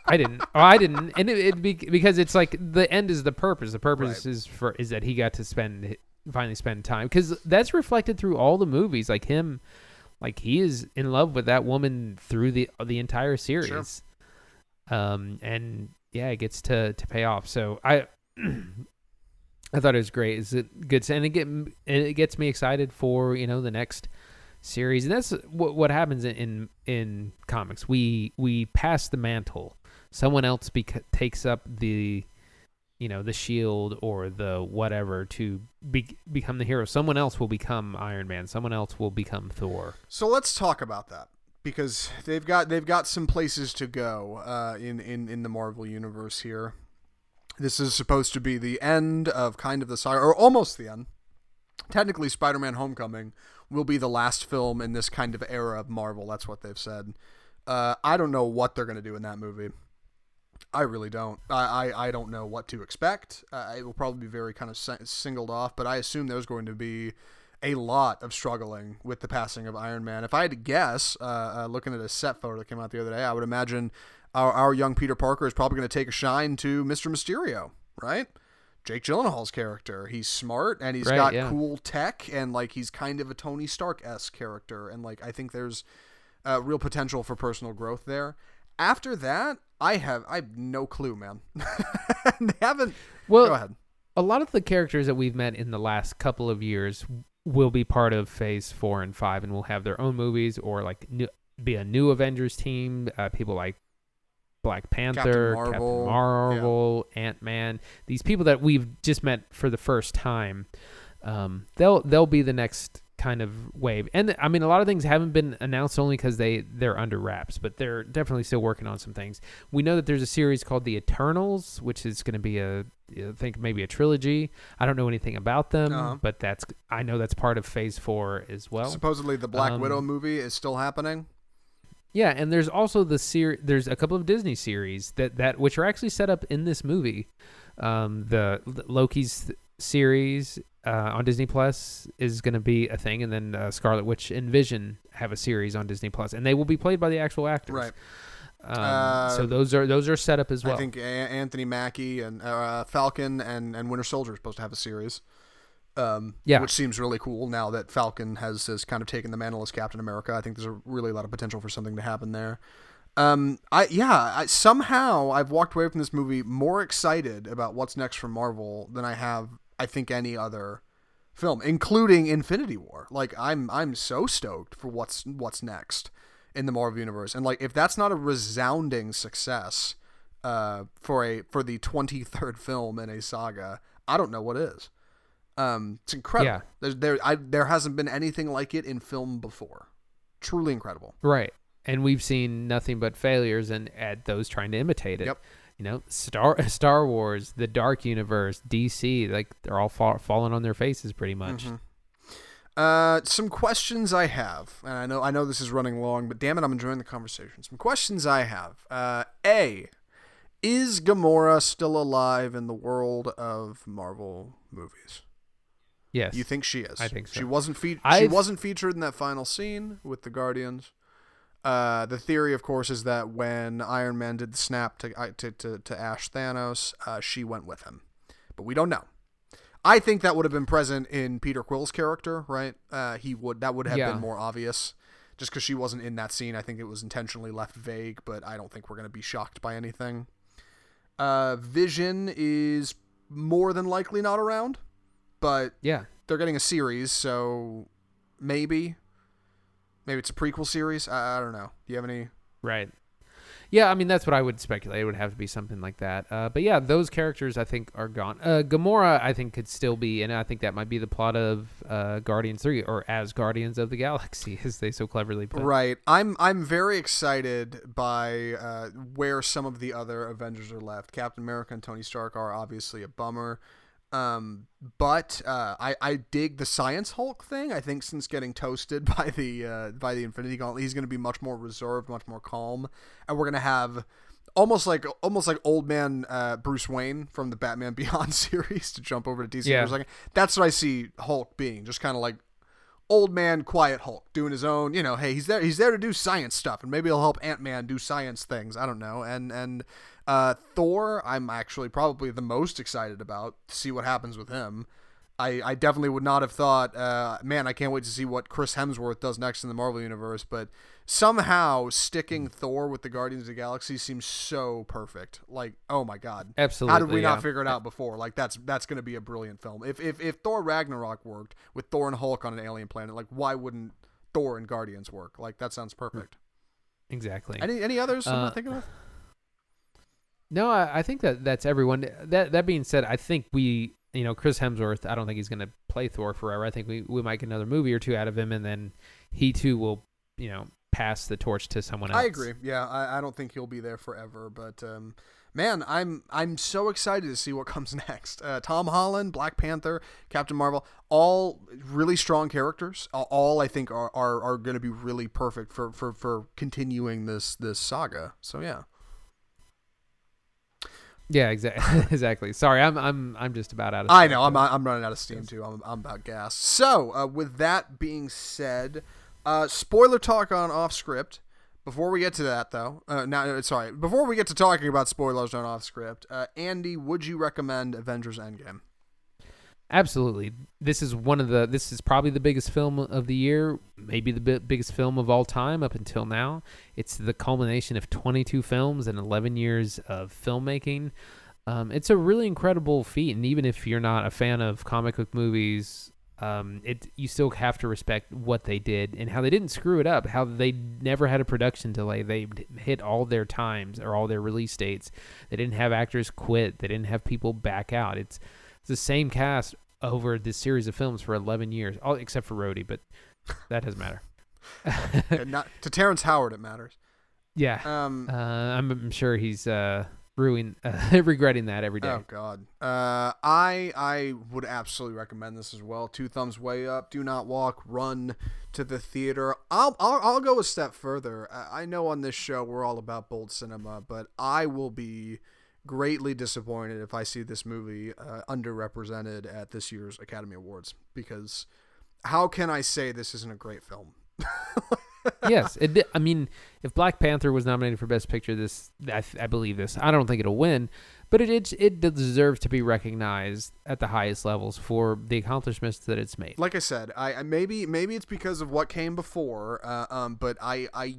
I didn't. Oh, I didn't, and it, it be, because it's like the end is the purpose. The purpose Right. is for is that he got to spend finally spend time because that's reflected through all the movies. Like him, like he is in love with that woman through the the entire series. Um, and yeah, it gets to to pay off. So I. I thought it was great. Is it good? And it get and it gets me excited for you know the next series, and that's what what happens in in, in comics. We we pass the mantle. Someone else bec- takes up the you know the shield or the whatever to be- become the hero. Someone else will become Iron Man. Someone else will become Thor. So let's talk about that because they've got they've got some places to go uh, in in in the Marvel universe here. This is supposed to be the end of kind of the saga, or almost the end. Technically, Spider-Man: Homecoming will be the last film in this kind of era of Marvel. That's what they've said. Uh, I don't know what they're gonna do in that movie. I really don't. I, I, I don't know what to expect. Uh, it will probably be very kind of singled off, but I assume there's going to be a lot of struggling with the passing of Iron Man. If I had to guess, uh, uh, looking at a set photo that came out the other day, I would imagine our, our young Peter Parker is probably going to take a shine to Mr. Mysterio, right? Jake Gyllenhaal's character. He's smart and he's Right, got yeah. cool tech and like he's kind of a Tony Stark esque character. And like I think there's uh, real potential for personal growth there. After that, I have I have no clue, man. they haven't. Well, Go ahead. a lot of the characters that we've met in the last couple of years will be part of Phase Four and Five, and will have their own movies or like new, be a new Avengers team. Uh, people like Black Panther, Marvel, Captain Marvel, Ant Man. These people that we've just met for the first time, um, they'll they'll be the next kind of wave. And I mean, a lot of things haven't been announced only because they they're under wraps, but they're definitely still working on some things. We know that there's a series called The Eternals, which is going to be a I think maybe a trilogy. I don't know anything about them, Uh-huh. but that's I know that's part of Phase Four as well. Supposedly, the Black um, Widow movie is still happening. Yeah, and there's also the series. There's a couple of Disney series that that which are actually set up in this movie. Um, the, the Loki's series uh, on Disney Plus is going to be a thing, and then uh, Scarlet Witch and Vision have a series on Disney Plus, and they will be played by the actual actors. Right. Um, Uh, so those are those are set up as well. I think Anthony Mackie and uh, Falcon and, and Winter Soldier are supposed to have a series. Um, Yeah. which seems really cool now that Falcon has, has kind of taken the mantle as Captain America. I think there's a really a lot of potential for something to happen there. Um, I yeah, I, somehow I've walked away from this movie more excited about what's next for Marvel than I have, I think, any other film, including Infinity War. Like I'm I'm so stoked for what's what's next in the Marvel universe, and like if that's not a resounding success uh, for a for the twenty third film in a saga, I don't know what is. Um, it's incredible. Yeah. There's there I there hasn't been anything like it in film before. Truly incredible. Right. And we've seen nothing but failures and at those trying to imitate it. Yep. You know, Star Star Wars, the Dark Universe, DC, like they're all fall, falling on their faces pretty much. Mm-hmm. Uh, some questions I have, and I know I know this is running long, but damn it, I'm enjoying the conversation. Some questions I have. Uh, a, Is Gamora still alive in the world of Marvel movies? Yes. You think she is? I think so. She wasn't fe- she wasn't featured in that final scene with the Guardians. Uh, the theory, of course, is that when Iron Man did the snap to to, to, to Ash Thanos, uh, she went with him, but we don't know. I think that would have been present in Peter Quill's character, right? Uh, he would that would have Yeah. been more obvious, just because she wasn't in that scene. I think it was intentionally left vague, but I don't think we're gonna be shocked by anything. Uh, Vision is more than likely not around, but yeah. they're getting a series, so maybe, maybe it's a prequel series. I, I don't know. Do you have any? Right. Yeah, I mean that's what I would speculate. It would have to be something like that. Uh, but yeah, those characters I think are gone. Uh, Gamora I think could still be, and I think that might be the plot of uh, Guardians Three, or as Guardians of the Galaxy, as they so cleverly put. Right. I'm I'm very excited by uh, where some of the other Avengers are left. Captain America and Tony Stark are obviously a bummer. Um, but uh, I I dig the Science Hulk thing. I think since getting toasted by the uh, by the Infinity Gauntlet, he's going to be much more reserved, much more calm, and we're going to have almost like almost like old man uh, Bruce Wayne from the Batman Beyond series to jump over to DC Yeah. for a second. That's what I see Hulk being, just kind of like old man quiet Hulk doing his own, you know, hey, he's there he's there to do science stuff and maybe he'll help Ant-Man do science things. I don't know. And and uh Thor, I'm actually probably the most excited about to see what happens with him. I, I definitely would not have thought, uh, man, I can't wait to see what Chris Hemsworth does next in the Marvel Universe. But somehow sticking Thor with the Guardians of the Galaxy seems so perfect. Like, oh my god, Absolutely. how did we yeah. not figure it out before? Like that's that's going to be a brilliant film. If, if if Thor Ragnarok worked with Thor and Hulk on an alien planet, like why wouldn't Thor and Guardians work? Like that sounds perfect. Exactly. Any any others I'm Uh, not thinking of? No, I, I think that that's everyone. That that being said, I think we, you know, Chris Hemsworth. I don't think he's going to play Thor forever. I think we we might get another movie or two out of him, and then he too will, you know, pass the torch to someone else. I agree. Yeah, I, I don't think he'll be there forever, but um, man, I'm I'm so excited to see what comes next. Uh, Tom Holland, Black Panther, Captain Marvel, all really strong characters. All- I think are are, are going to be really perfect for, for, for continuing this this saga. So yeah. Yeah, exactly. exactly. Sorry, I'm I'm I'm just about out of. I know. I'm I'm running out of steam too. I'm I'm about gas. So uh, with that being said, uh, spoiler talk on off script. Before we get to that, though, uh, now sorry. Before we get to talking about spoilers on off script, uh, Andy, would you recommend Avengers Endgame? Absolutely. This is one of the. This is probably the biggest film of the year, maybe the bi- biggest film of all time up until now. It's the culmination of 22 films and 11 years of filmmaking. Um, it's a really incredible feat, and even if you're not a fan of comic book movies, um, it you still have to respect what they did and how they didn't screw it up. How they never had a production delay. They hit all their times or all their release dates. They didn't have actors quit. They didn't have people back out. It's it's the same cast over this series of films for 11 years, all except for Rhodey, but that doesn't matter. Not to Terrence Howard, it matters. yeah, Um, uh, I'm, I'm sure he's uh, ruining, uh, regretting that every day. Oh God. Uh, I I would absolutely recommend this as well. Two thumbs way up. Do not walk. Run to the theater. I'll I'll, I'll go a step further. I, I know on this show we're all about bold cinema, but I will be greatly disappointed if I see this movie uh, underrepresented at this year's Academy Awards because how can I say this isn't a great film? yes, it, I mean, if Black Panther was nominated for Best Picture, this I, I believe this. I don't think it'll win, but it, it it deserves to be recognized at the highest levels for the accomplishments that it's made. like I said, I, I maybe maybe it's because of what came before, uh, um, but I I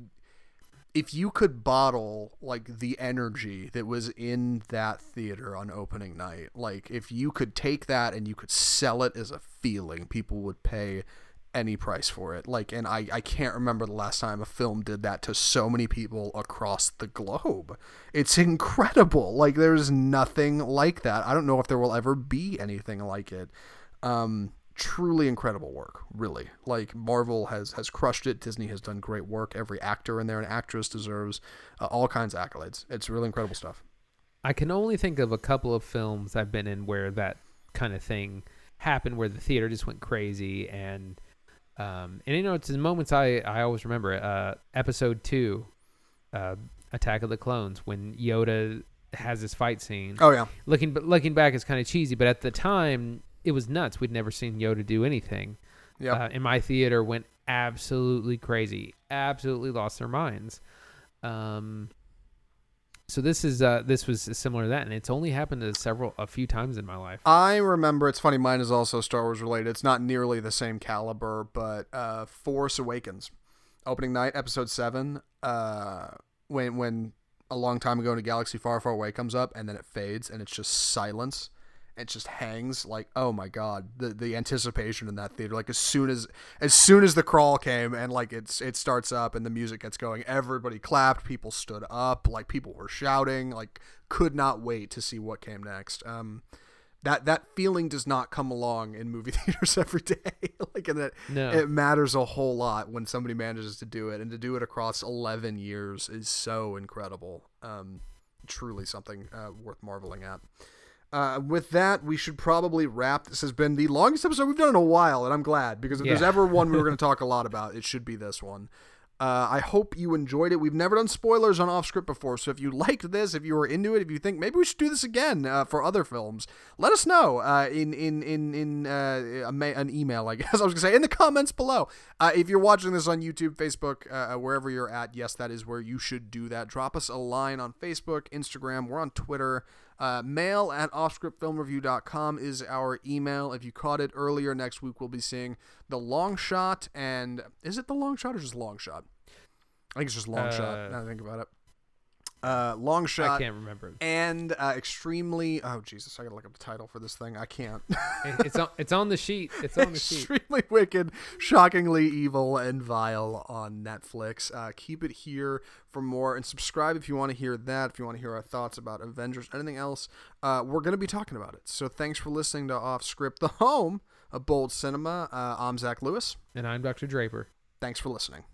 if you could bottle like the energy that was in that theater on opening night, like if you could take that and you could sell it as a feeling, people would pay any price for it. Like, and I, I can't remember the last time a film did that to so many people across the globe. It's incredible. Like, there's nothing like that. I don't know if there will ever be anything like it. Um, truly incredible work, really. Like Marvel has has crushed it. Disney has done great work. Every actor in there and actress deserves uh, all kinds of accolades. It's really incredible stuff. I can only think of a couple of films I've been in where that kind of thing happened, where the theater just went crazy, and um, and you know, it's the moments I I always remember. Uh, episode two, uh, Attack of the Clones, when Yoda has this fight scene. Oh yeah. Looking but looking back, it's kind of cheesy, but at the time, it was nuts. We'd never seen Yoda do anything. Yeah. Uh, in my theater, went absolutely crazy, absolutely lost their minds. Um, so this is uh, this was similar to that, and it's only happened to several a few times in my life. I remember. It's funny. Mine is also Star Wars related. It's not nearly the same caliber, but uh, Force Awakens, opening night, episode seven. Uh, when when a long time ago in a galaxy far, far away comes up, and then it fades, and it's just silence. It just hangs like, oh my god, the the anticipation in that theater. Like as soon as as soon as the crawl came and like it's it starts up and the music gets going, everybody clapped, people stood up, like people were shouting, like could not wait to see what came next. Um, that that feeling does not come along in movie theaters every day. like and that No. it matters a whole lot when somebody manages to do it, and to do it across eleven years is so incredible. Um, truly something uh, worth marveling at. Uh, with that, we should probably wrap. This has been the longest episode we've done in a while, and I'm glad because if there's ever one we were going to talk a lot about, it should be this one. Uh, I hope you enjoyed it. We've never done spoilers on off script before, so if you liked this, if you were into it, if you think maybe we should do this again uh, for other films, let us know uh, in in in in uh, an email. I guess I was gonna say in the comments below. Uh, if you're watching this on YouTube, Facebook, uh, wherever you're at, yes, that is where you should do that. Drop us a line on Facebook, Instagram. We're on Twitter. Uh, mail at offscriptfilmreview.com is our email. If you caught it earlier, next week we'll be seeing The Long Shot. And is it The Long Shot or just Long Shot? I think it's just Long Shot. Uh, Now that I think about it. Uh, long I Shot can't remember. and uh, Extremely. Oh, Jesus. I got to look up the title for this thing. I can't. It's on it's on the sheet. It's on the sheet. Extremely wicked, shockingly evil, and vile on Netflix. Uh, keep it here for more and subscribe if you want to hear that. If you want to hear our thoughts about Avengers, anything else, uh, we're to be talking about it. So thanks for listening to Off Script, the home of bold cinema. Uh, I'm Zach Lewis. And I'm Dr. Draper. Thanks for listening.